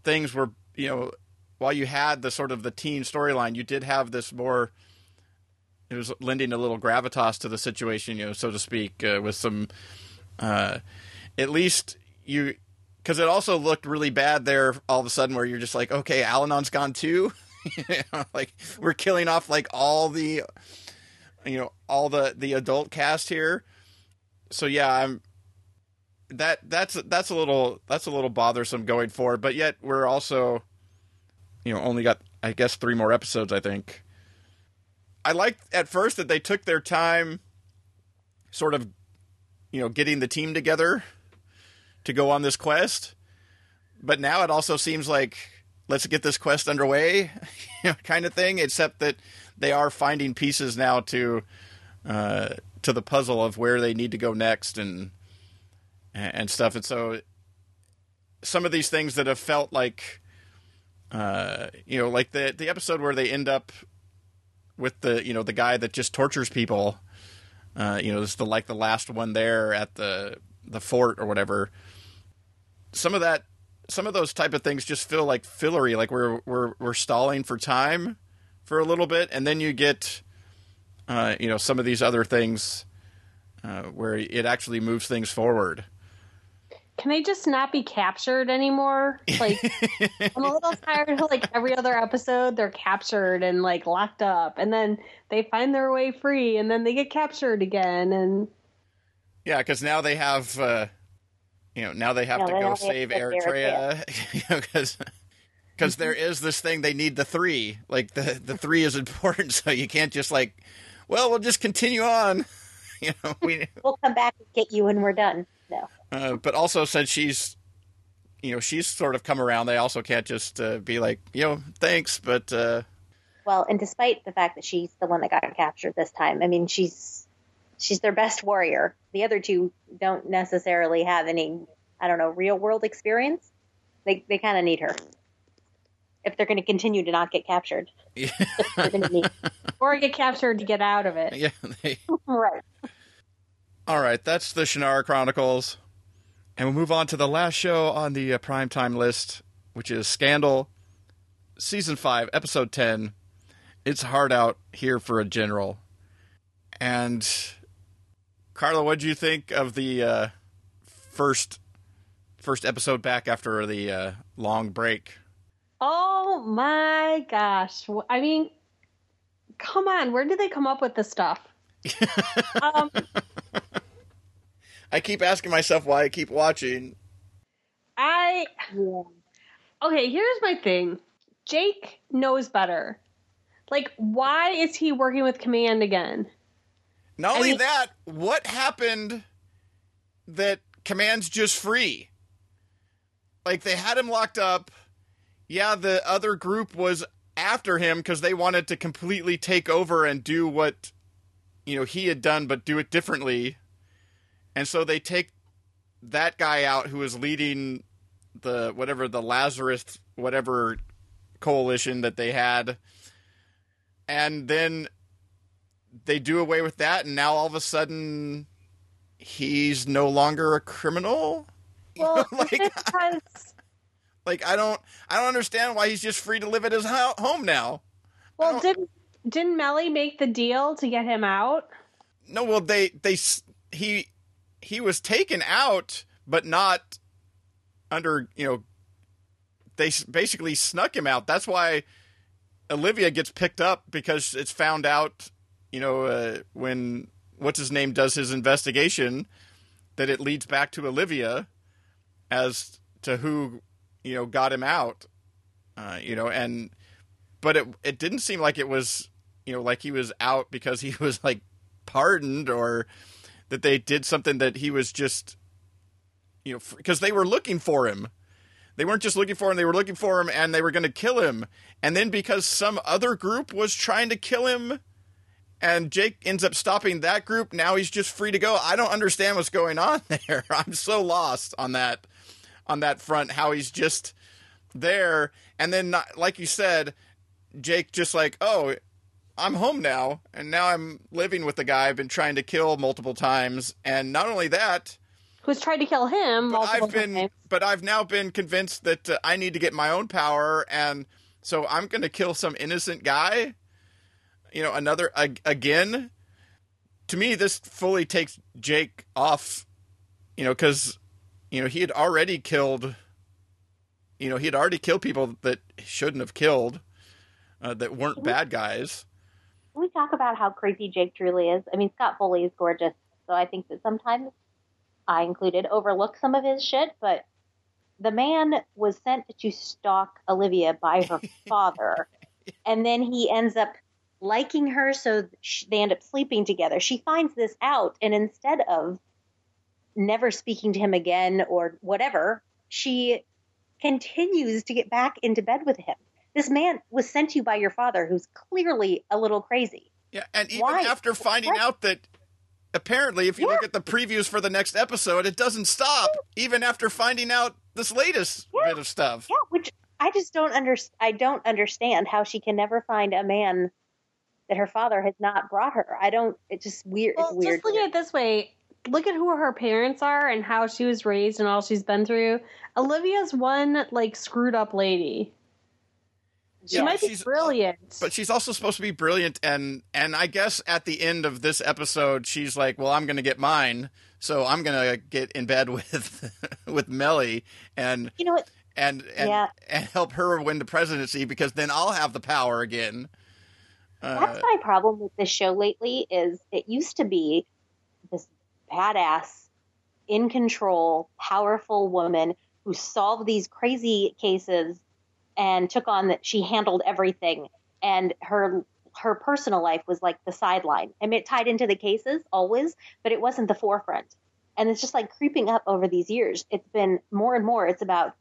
things were, you know, while you had the sort of the teen storyline, you did have this more. It was lending a little gravitas to the situation, you know, so to speak, uh, with some. Uh, at least you, because it also looked really bad there. All of a sudden, where you're just like, okay, Allanon's gone too. You know, like we're killing off like all the, you know, all the the adult cast here. So yeah, I'm that that's that's a little that's a little bothersome going forward. But yet we're also, you know, only got I guess three more episodes. I think. I liked at first that they took their time, sort of, you know, getting the team together to go on this quest. But now it also seems like let's get this quest underway, you know, kind of thing. Except that they are finding pieces now to uh, to the puzzle of where they need to go next and and stuff. And so some of these things that have felt like, uh, you know, like the the episode where they end up with the you know the guy that just tortures people. Uh, you know, this is the like the last one there at the the fort or whatever. Some of that, some of those type of things just feel like fillery, like we're we're we're stalling for time for a little bit, and then you get, uh, you know, some of these other things uh, where it actually moves things forward. Can they just not be captured anymore? Like, I'm a little tired of like every other episode, they're captured and like locked up, and then they find their way free, and then they get captured again, and Yeah, because now they have, uh, you know, now they have Yeah, to they go to save Eretria, because because there is this thing they need the three. Like the the three is important, so you can't just like, well, we'll just continue on. You know, we. We'll come back and get you when we're done. No. Uh, but also since she's, you know, she's sort of come around, they also can't just uh, be like, you know, thanks, but uh, Well, and despite the fact that she's the one that got captured this time, I mean, she's she's their best warrior. The other two don't necessarily have any, I don't know, real world experience. They they kind of need her if they're going to continue to not get captured. yeah, They're going to need or get captured to get out of it. yeah. They, right. All right, that's the Shannara Chronicles. And we'll move on to the last show on the uh, primetime list, which is Scandal, Season 5, Episode 10. It's hard out here for a general. And, Carla, what do you think of the uh, first first episode back after the uh, long break? Oh my gosh! I mean, come on, where did they come up with this stuff? um, I keep asking myself why I keep watching. I okay. Here's my thing. Jake knows better. Like, why is he working with Command again? Not I only mean- that, what happened that Command's just free? Like they had him locked up. Yeah, the other group was after him because they wanted to completely take over and do what you know he had done, but do it differently. And so they take that guy out who was leading the whatever the Lazarus whatever coalition that they had, and then they do away with that, and now all of a sudden he's no longer a criminal. Well, Like- because Like I don't, I don't understand why he's just free to live at his ho- home now. well, didn't didn't Mellie make the deal to get him out? No, well they they he he was taken out, but not under you know. They basically snuck him out. That's why Olivia gets picked up because it's found out, you know, uh, when what's his name does his investigation, that it leads back to Olivia as to who you know got him out. Uh, you know, and but it it didn't seem like it was you know like he was out because he was like pardoned or that they did something that he was just you know because they were looking for him they weren't just looking for him they were looking for him and they were going to kill him and then because some other group was trying to kill him and Jake ends up stopping that group now he's just free to go I don't understand what's going on there I'm so lost on that on that front how he's just there, and then not, like you said, Jake just like, oh, I'm home now, and now I'm living with the guy I've been trying to kill multiple times, and not only that, Who's tried to kill him but multiple I've been, times. but I've now been convinced that uh, I need to get my own power, and so I'm going to kill some innocent guy. You know, another again. To me, this fully takes Jake off. You know, because you know he had already killed. You know, he had already killed people that shouldn't have killed, uh, that weren't bad guys. Can we talk about how creepy Jake truly is? I mean, Scott Foley is gorgeous, so I think that sometimes I included overlook some of his shit, but the man was sent to stalk Olivia by her father, and then he ends up liking her, so sh- they end up sleeping together. She finds this out, and instead of never speaking to him again or whatever, she continues to get back into bed with him. This man was sent to you by your father, who's clearly a little crazy. Yeah, and even Why? after finding What? out that apparently if you Yeah. look at the previews for the next episode, it doesn't stop even after finding out this latest Yeah. bit of stuff. Yeah, which I just don't under I don't understand how she can never find a man that her father has not brought her. I don't. It's just weird. Well, it's weird. just look at it this way. Look at who her parents are and how she was raised and all she's been through. Olivia's one like screwed up lady. She Yeah, might be she's- uh, brilliant. But she's also supposed to be brilliant and and I guess at the end of this episode she's like, "Well, I'm going to get mine, so I'm going to get in bed with with Mellie and you know what? and and, Yeah. and help her win the presidency because then I'll have the power again." That's Uh, my problem with this show lately. Is it used to be this badass, in control, powerful woman who solved these crazy cases and took on that. She handled everything, and her her personal life was like the sideline. I mean, it tied into the cases always, but it wasn't the forefront. And it's just like creeping up over these years. It's been more and more. It's about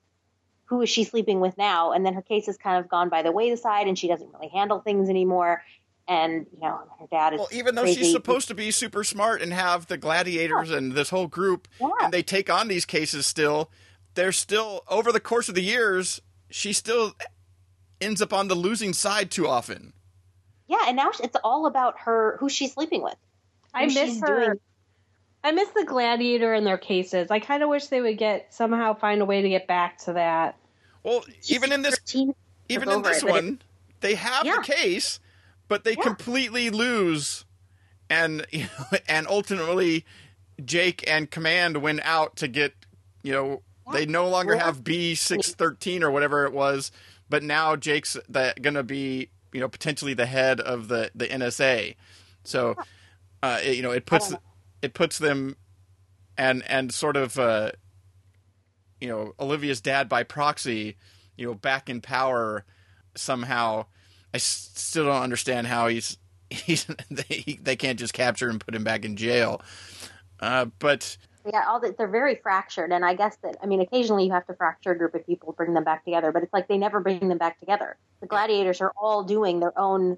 who is she sleeping with now? And then her case has kind of gone by the wayside, and she doesn't really handle things anymore. And you know, her dad is Well, even though crazy. she's supposed to be super smart and have the gladiators and this whole group, Yeah. and they take on these cases still, they're still over the course of the years, she still ends up on the losing side too often. yeah, and now it's all about her who she's sleeping with. I miss her. doing- I miss the gladiator and their cases. I kind of wish they would get somehow find a way to get back to that. Well, even in this, 13 even in this it, but one, they have Yeah. the case, but they Yeah. completely lose, and you know, and ultimately, Jake and Command went out to get, you know, they no longer have B six thirteen or whatever it was, but now Jake's the, gonna be, you know, potentially the head of the the NSA, so, uh, it, you know, it puts don't it puts them, and and sort of. Uh, you know Olivia's dad by proxy, you know, back in power somehow. I s- still don't understand how he's he's they they can't just capture and put him back in jail. Uh, but Yeah, all the, they're very fractured, and I guess that I mean, occasionally you have to fracture a group of people, bring them back together, but it's like they never bring them back together. The gladiators are all doing their own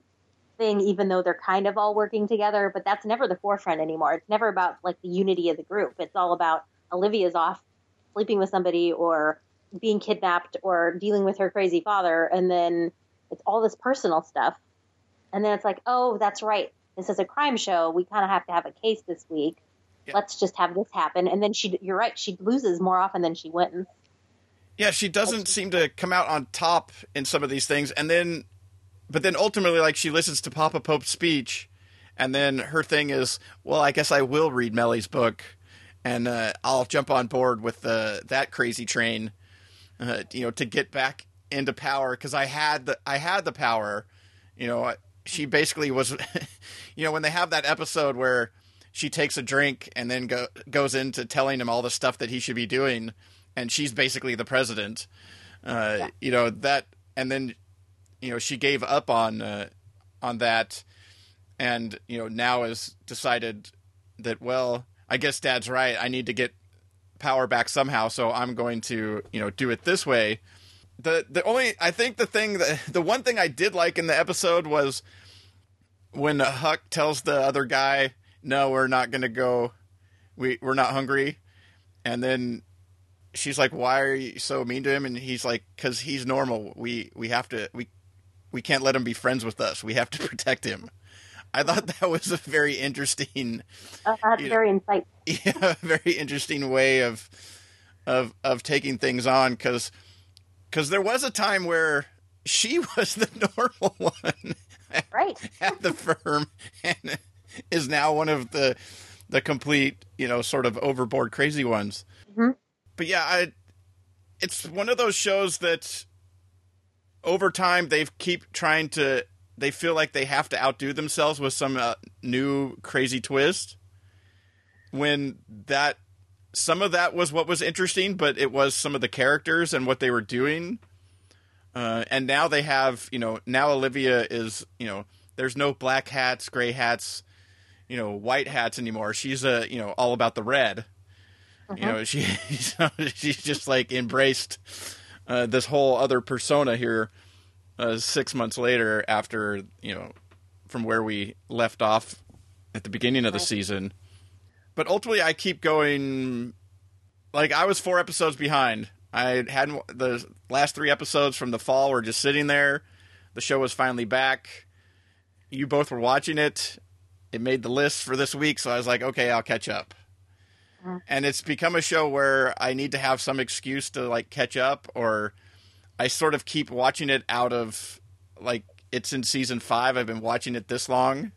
thing, even though they're kind of all working together. But that's never the forefront anymore. It's never about like the unity of the group. It's all about Olivia's off sleeping with somebody or being kidnapped or dealing with her crazy father, and then it's all this personal stuff. And then it's like, oh, that's right. This is a crime show. We kind of have to have a case this week. Yeah. Let's just have this happen. And then she, you're right, she loses more often than she wins. yeah, she doesn't seem to come out on top in some of these things, and then, but then ultimately, like she listens to Papa Pope's speech, and then her thing is, well, I guess I will read Mellie's book, and uh, I'll jump on board with the that crazy train, uh, you know, to get back into power because I had the I had the power, you know. She basically was, you know, when they have that episode where she takes a drink and then go, goes into telling him all the stuff that he should be doing, and she's basically the president. Uh, You know that, and then, you know, she gave up on uh, on that, and you know now has decided that well, I guess Dad's right. I need to get power back somehow, so I'm going to you know do it this way. The the only I think the thing that the one thing I did like in the episode was when Huck tells the other guy, "No, we're not going to go. We we're not hungry," and then she's like, "Why are you so mean to him?" And he's like, "Cause he's normal. We we have to we we can't let him be friends with us. We have to protect him." I thought that was a very interesting, Uh, that's You know- very insightful. yeah, very interesting way of of of taking things on because because there was a time where she was the normal one Right. at the firm and is now one of the the complete you know sort of overboard crazy ones. Mhm. But yeah, I it's one of those shows that over time they keep trying to they feel like they have to outdo themselves with some uh, new crazy twist. When that some of that was what was interesting but it was some of the characters and what they were doing. Uh, and now they have you know now olivia is you know there's no black hats gray hats you know white hats anymore. She's a you know all about the red. You know she she's just like embraced uh, this whole other persona here uh, six months later after you know from where we left off at the beginning of the season. But ultimately i keep going like i was four episodes behind. I hadn't the last three episodes from the fall were just sitting there. The show was finally back. You both were watching it. It made the list for this week so i was like okay i'll catch up. Mm-hmm. and it's become a show where i need to have some excuse to like catch up or i sort of keep watching it out of like it's in season five i've been watching it this long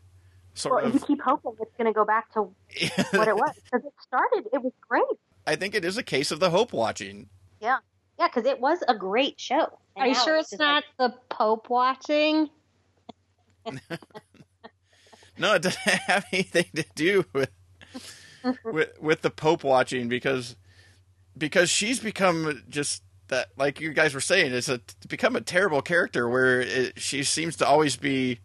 sort Well, you keep hoping it's going to go back to what it was because it started. It was great. i think it is a case of the hope watching Yeah, yeah, because it was a great show. And Are you sure it's just not the Pope watching? No, it doesn't have anything to do with with with the Pope watching because because she's become just that like you guys were saying it's a become a terrible character where it, she seems to always be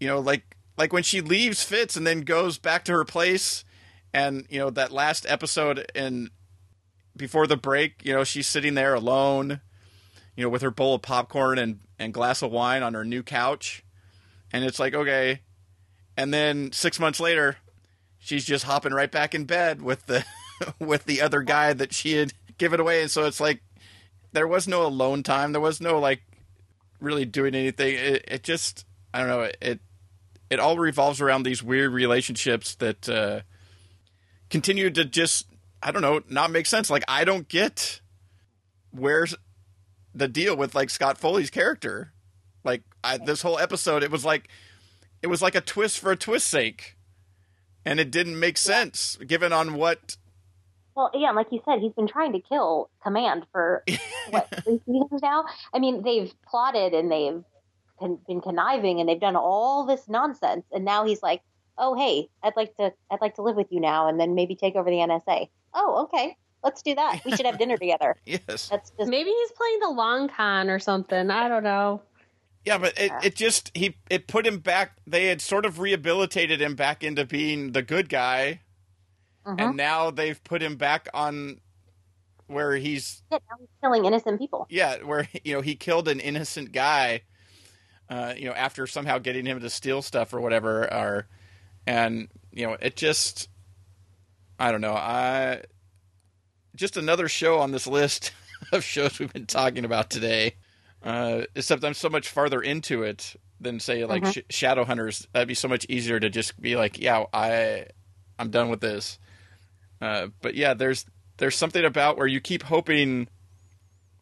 you know like like when she leaves Fitz and then goes back to her place and you know that last episode and before the break you know she's sitting there alone you know with her bowl of popcorn and and glass of wine on her new couch. And it's like okay. And then six months later, she's just hopping right back in bed with the with the other guy that she had given away. And so it's like there was no alone time. There was no like really doing anything. It, it just I don't know. It it all revolves around these weird relationships that uh, continue to just I don't know not make sense. Like I don't get where's the deal with like Scott Foley's character. Like I, this whole episode, it was like it was like a twist for a twist's sake, and it didn't make sense given on what. Well, yeah, like you said, he's been trying to kill Command for what three seasons now. I mean, they've plotted and they've con- been conniving and they've done all this nonsense, and now he's like, "Oh, hey, I'd like to, I'd like to live with you now, and then maybe take over the NSA." Oh, okay, let's do that. We should have dinner together. Yes, That's just Maybe he's playing the long con or something. I don't know. Yeah, but it, it just he it put him back. They had sort of rehabilitated him back into being the good guy, Mhm. and now they've put him back on where he's Yeah, now he's killing innocent people. yeah, where you know he killed an innocent guy, uh, you know, after somehow getting him to steal stuff or whatever, or and you know, it just, I don't know, I just another show on this list of shows we've been talking about today. Uh, except I'm so much farther into it than say like Mhm. Sh- Shadowhunters. That'd be so much easier to just be like, yeah, I, I'm done with this. Uh, but yeah, there's there's something about where you keep hoping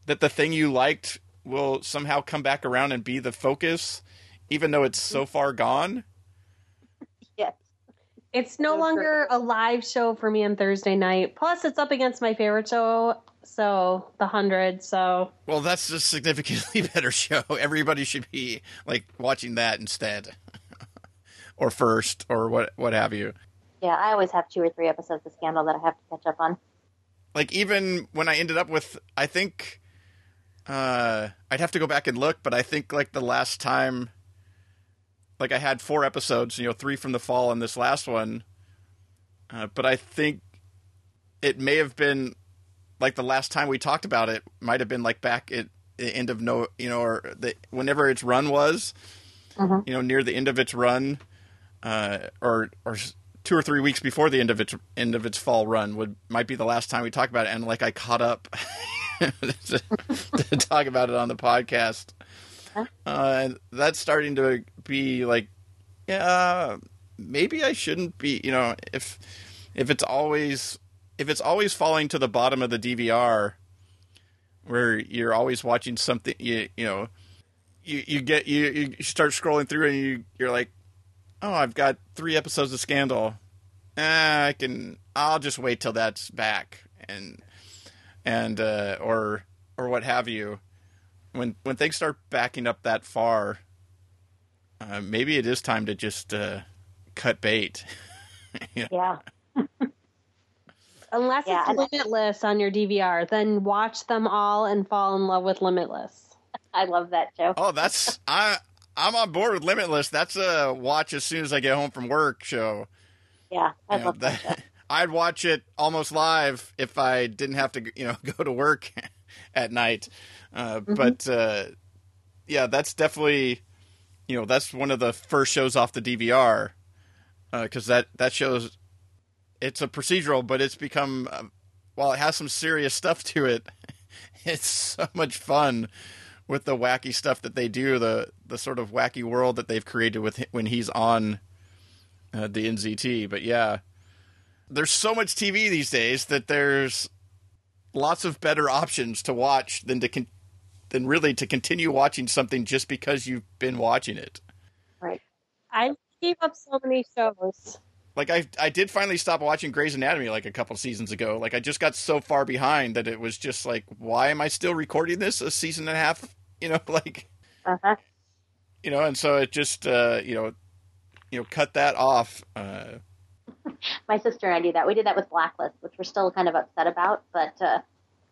that the thing you liked will somehow come back around and be the focus, even though it's so far gone. Yes. It's no So longer a live show for me on Thursday night. Plus, it's up against my favorite show, so The Hundred. So Well, that's a significantly better show. Everybody should be like watching that instead, or first, or what what have you. Yeah, I always have two or three episodes of Scandal that I have to catch up on. Like even when I ended up with, I think, uh, I'd have to go back and look, but I think like the last time, like I had four episodes, you know, three from the fall and this last one, uh, but I think it may have been like the last time we talked about it might have been like back at the end of no, you know, or the whenever its run was, Mhm. you know, near the end of its run, uh, or or two or three weeks before the end of its end of its fall run would might be the last time we talk about it, and like I caught up to, to talk about it on the podcast. Uh, and that's starting to be like, yeah, maybe I shouldn't be. You know, if if it's always if it's always falling to the bottom of the DVR, where you're always watching something, you you know, you you get you you start scrolling through and you you're like, oh, I've got three episodes of Scandal. Eh, I can. I'll just wait till that's back and and uh, or or what have you. When when things start backing up that far, uh, maybe it is time to just uh, cut bait. Yeah. Unless Yeah, it's and- Limitless on your DVR, then watch them all and fall in love with Limitless. I love that show. Oh, that's I. I'm on board with Limitless. That's a watch as soon as I get home from work show. Yeah, I You know, love that. show. that- I'd watch it almost live if I didn't have to, you know, go to work at night. Uh, But uh, yeah, that's definitely, you know, that's one of the first shows off the DVR because that that shows it's a procedural, but it's become uh, while it has some serious stuff to it, it's so much fun with the wacky stuff that they do, the the sort of wacky world that they've created with hi- when he's on uh, the NZT. But yeah, there's so much TV these days that there's lots of better options to watch than to con- than really to continue watching something just because you've been watching it. Right. I gave up so many shows. Like I I did finally stop watching Grey's Anatomy like a couple seasons ago. Like I just got so far behind that it was just like why am I still recording this a season and a half, you know, like Uh huh. you know, and so it just uh, you know, you know, cut that off uh My sister and I do that. We did that with Blacklist, which we're still kind of upset about, but uh,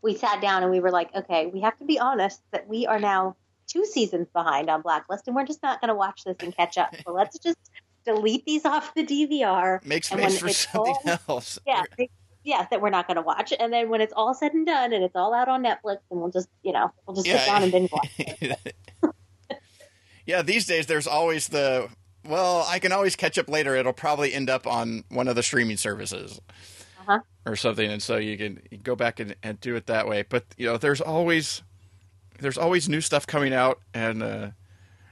we sat down and we were like, okay, we have to be honest that we are now two seasons behind on Blacklist, and we're just not going to watch this and catch up. So let's just delete these off the DVR. make space for something all- else. Yeah. Yeah, that we're not going to watch, and then when it's all said and done, and it's all out on Netflix, and we'll just, you know, we'll just Yeah. sit down and binge watch. yeah, these days there's always the well, I can always catch up later. It'll probably end up on one of the streaming services Uh-huh. or something, and so you can you go back and, and do it that way. But you know, there's always there's always new stuff coming out and uh,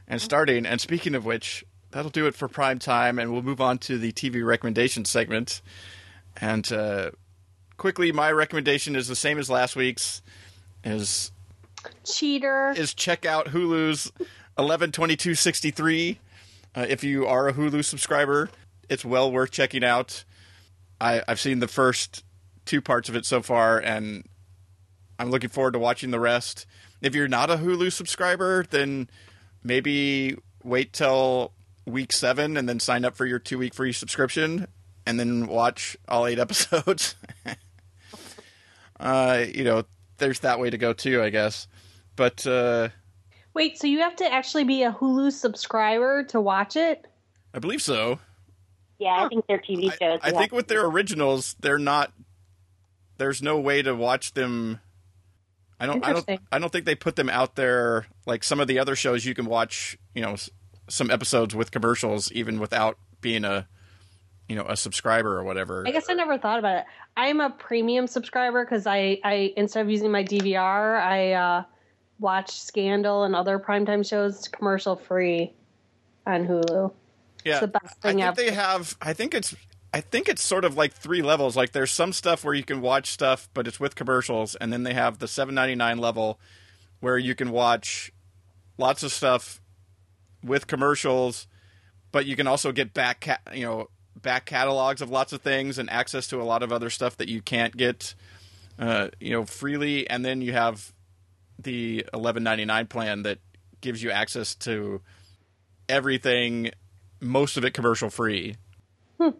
and starting. And speaking of which, that'll do it for prime time, and we'll move on to the TV recommendation segment. And uh, quickly, my recommendation is the same as last week's. Is Cheater. is check out Hulu's 112263. Uh, if you are a Hulu subscriber, it's well worth checking out. I, I've seen the first two parts of it so far, and I'm looking forward to watching the rest. If you're not a Hulu subscriber, then maybe wait till week seven and then sign up for your two week free subscription and then watch all eight episodes. uh, you know, there's that way to go too, I guess. But uh, Wait, so you have to actually be a Hulu subscriber to watch it? I believe so. Yeah, I think they're TV shows. I we think with their originals, they're not. There's no way to watch them. I don't. I don't. I don't think they put them out there like some of the other shows. You can watch, you know, s- some episodes with commercials even without being a, you know, a subscriber or whatever. I guess I never thought about it. I'm a premium subscriber because I, I instead of using my DVR, I uh, watch Scandal and other primetime shows commercial free on Hulu. yeah, the best I think ever. they have. I think it's. I think it's sort of like three levels. Like there's some stuff where you can watch stuff, but it's with commercials, and then they have the 7.99 level where you can watch lots of stuff with commercials, but you can also get back, ca- you know, back catalogs of lots of things and access to a lot of other stuff that you can't get, uh, you know, freely. And then you have the 11.99 plan that gives you access to everything, most of it commercial free. Hmm.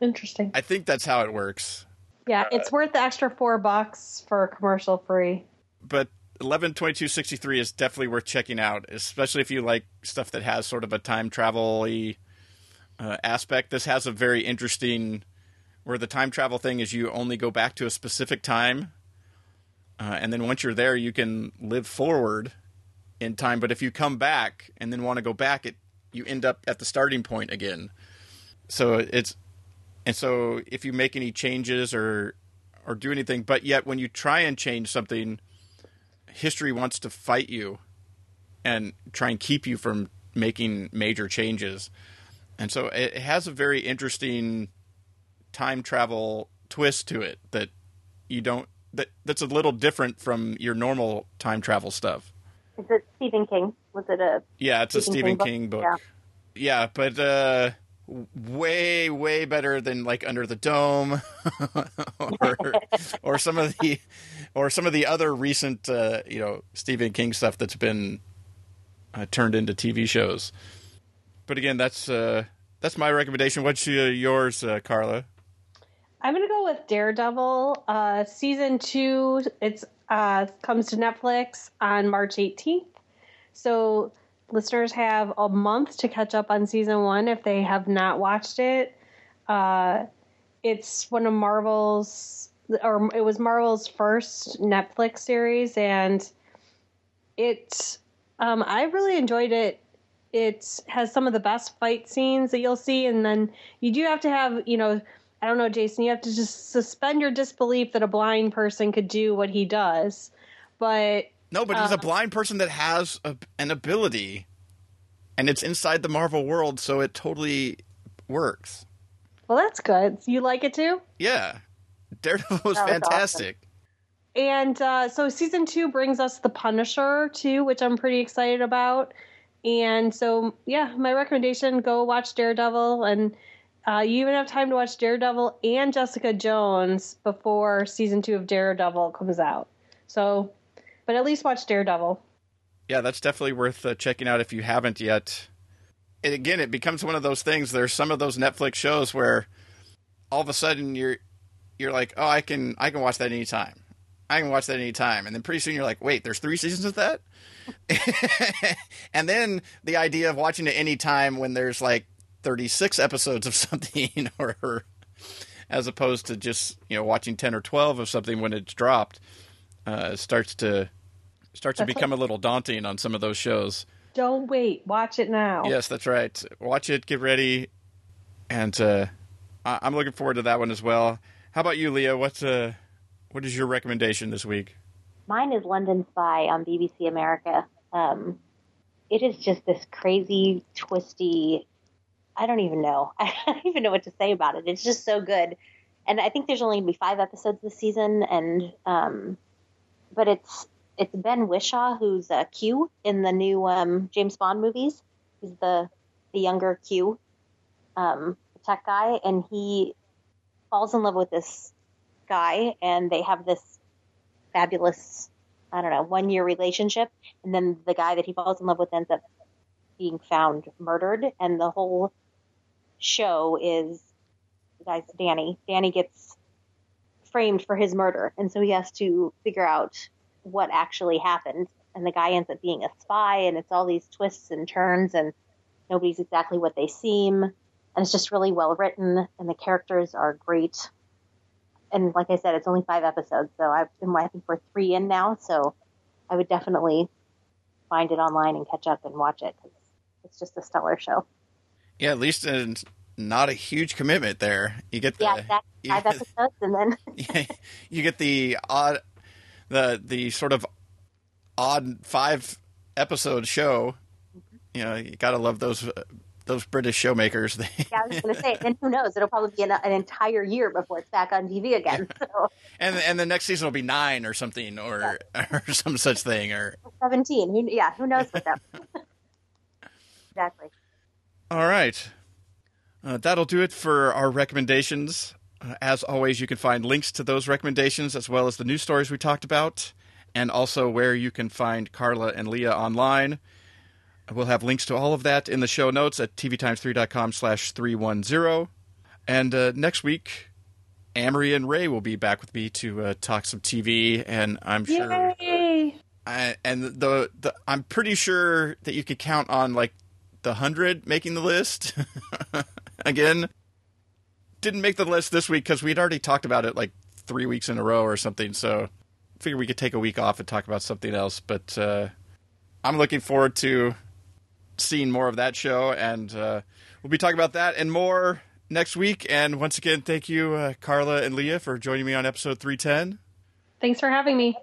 Interesting. I think that's how it works. Yeah, it's worth the extra four bucks for commercial free. But 112263 is definitely worth checking out, especially if you like stuff that has sort of a time travel uh, aspect. This has a very interesting, where the time travel thing is you only go back to a specific time, uh, and then once you're there, you can live forward in time. But if you come back and then want to go back, it you end up at the starting point again. So it's And so if you make any changes or or do anything, but yet when you try and change something, history wants to fight you and try and keep you from making major changes. And so it has a very interesting time travel twist to it that you don't that that's a little different from your normal time travel stuff. Is it Stephen King? Was it a Yeah, it's a Stephen King book. Yeah. Yeah, but uh way way better than like Under the Dome or or some of the or some of the other recent uh, you know Stephen King stuff that's been uh, turned into TV shows. But again, that's uh, that's my recommendation. What's yours, uh, Carla? I'm gonna go with Daredevil. Uh, season two, it's uh, comes to Netflix on March 18th. So listeners have a month to catch up on season one if they have not watched it. Uh, it's one of Marvel's, or it was Marvel's first Netflix series, and it, um, I really enjoyed it. It has some of the best fight scenes that you'll see, and then you do have to have, you know, I don't know, Jason, you have to just suspend your disbelief that a blind person could do what he does. But No, but he's a blind person that has a, an ability, and it's inside the Marvel world, so it totally works. well, that's good. You like it too? Yeah, Daredevil was was fantastic. And uh, so season two brings us The Punisher too, which I'm pretty excited about. And so, yeah, my recommendation: go watch Daredevil, and uh, you even have time to watch Daredevil and Jessica Jones before season two of Daredevil comes out. So, but at least watch Daredevil. Yeah, that's definitely worth uh, checking out if you haven't yet. And again, it becomes one of those things. There's some of those Netflix shows where all of a sudden you're you're like, oh, I can I can watch that anytime. I can watch that anytime, and then pretty soon you're like, wait, there's three seasons of that. and then the idea of watching it anytime when there's like 36 episodes of something, or, as opposed to just you know watching 10 or 12 of something when it's dropped, uh, starts to starts to That's become a little daunting on some of those shows. Don't wait, watch it now. Yes, that's right. Watch it, get ready, and uh, I- I'm looking forward to that one as well. How about you, Leah? What's uh, what is your recommendation this week? Mine is London Spy on BBC America. Um, it is just this crazy, twisty. I don't even know. I don't even know what to say about it. It's just so good. And I think there's only going to be five episodes this season, and um, but it's it's Ben Whishaw who's uh, Q in the new um, James Bond movies. He's the the younger Q, um, tech guy, and he falls in love with this guy, and they have this fabulous, I don't know, one year relationship. And then the guy that he falls in love with ends up being found murdered. And the whole show is, the guy's Danny. Danny gets framed for his murder. And so he has to figure out what actually happened. And the guy ends up being a spy. And it's all these twists and turns. And nobody's exactly what they seem. And it's just really well written. And the characters are great and like I said, it's only five episodes, so I've been, I think we're three in now, so I would definitely find it online and catch up and watch it because it's just a stellar show. Yeah, at least uh, not a huge commitment there. You get the Yeah, exactly. Five episodes, and then you get the odd, the the sort of odd five episode show. You know, you gotta love those uh, those British showmakers. They, yeah, I was to say, and who knows? It'll probably be an, an entire year before it's back on TV again. So and and the next season will be nine or something or or some such thing or seventeen, who, yeah, who knows what that? exactly. all right uh, that'll do it for our recommendations uh, as always you can find links to those recommendations as well as the news stories we talked about and also where you can find carla and leah online we'll have links to all of that in the show notes at tvtimes3.com slash 310 and uh, next week amory and ray will be back with me to uh, talk some tv and i'm sure Yay! I, and the, the I'm pretty sure that you could count on like the hundred making the list again. Didn't make the list this week because we'd already talked about it like three weeks in a row or something. So I figured we could take a week off and talk about something else. But uh, I'm looking forward to seeing more of that show, and uh, we'll be talking about that and more next week. And once again, thank you, uh, Carla and Leah, for joining me on episode 310. Thanks for having me.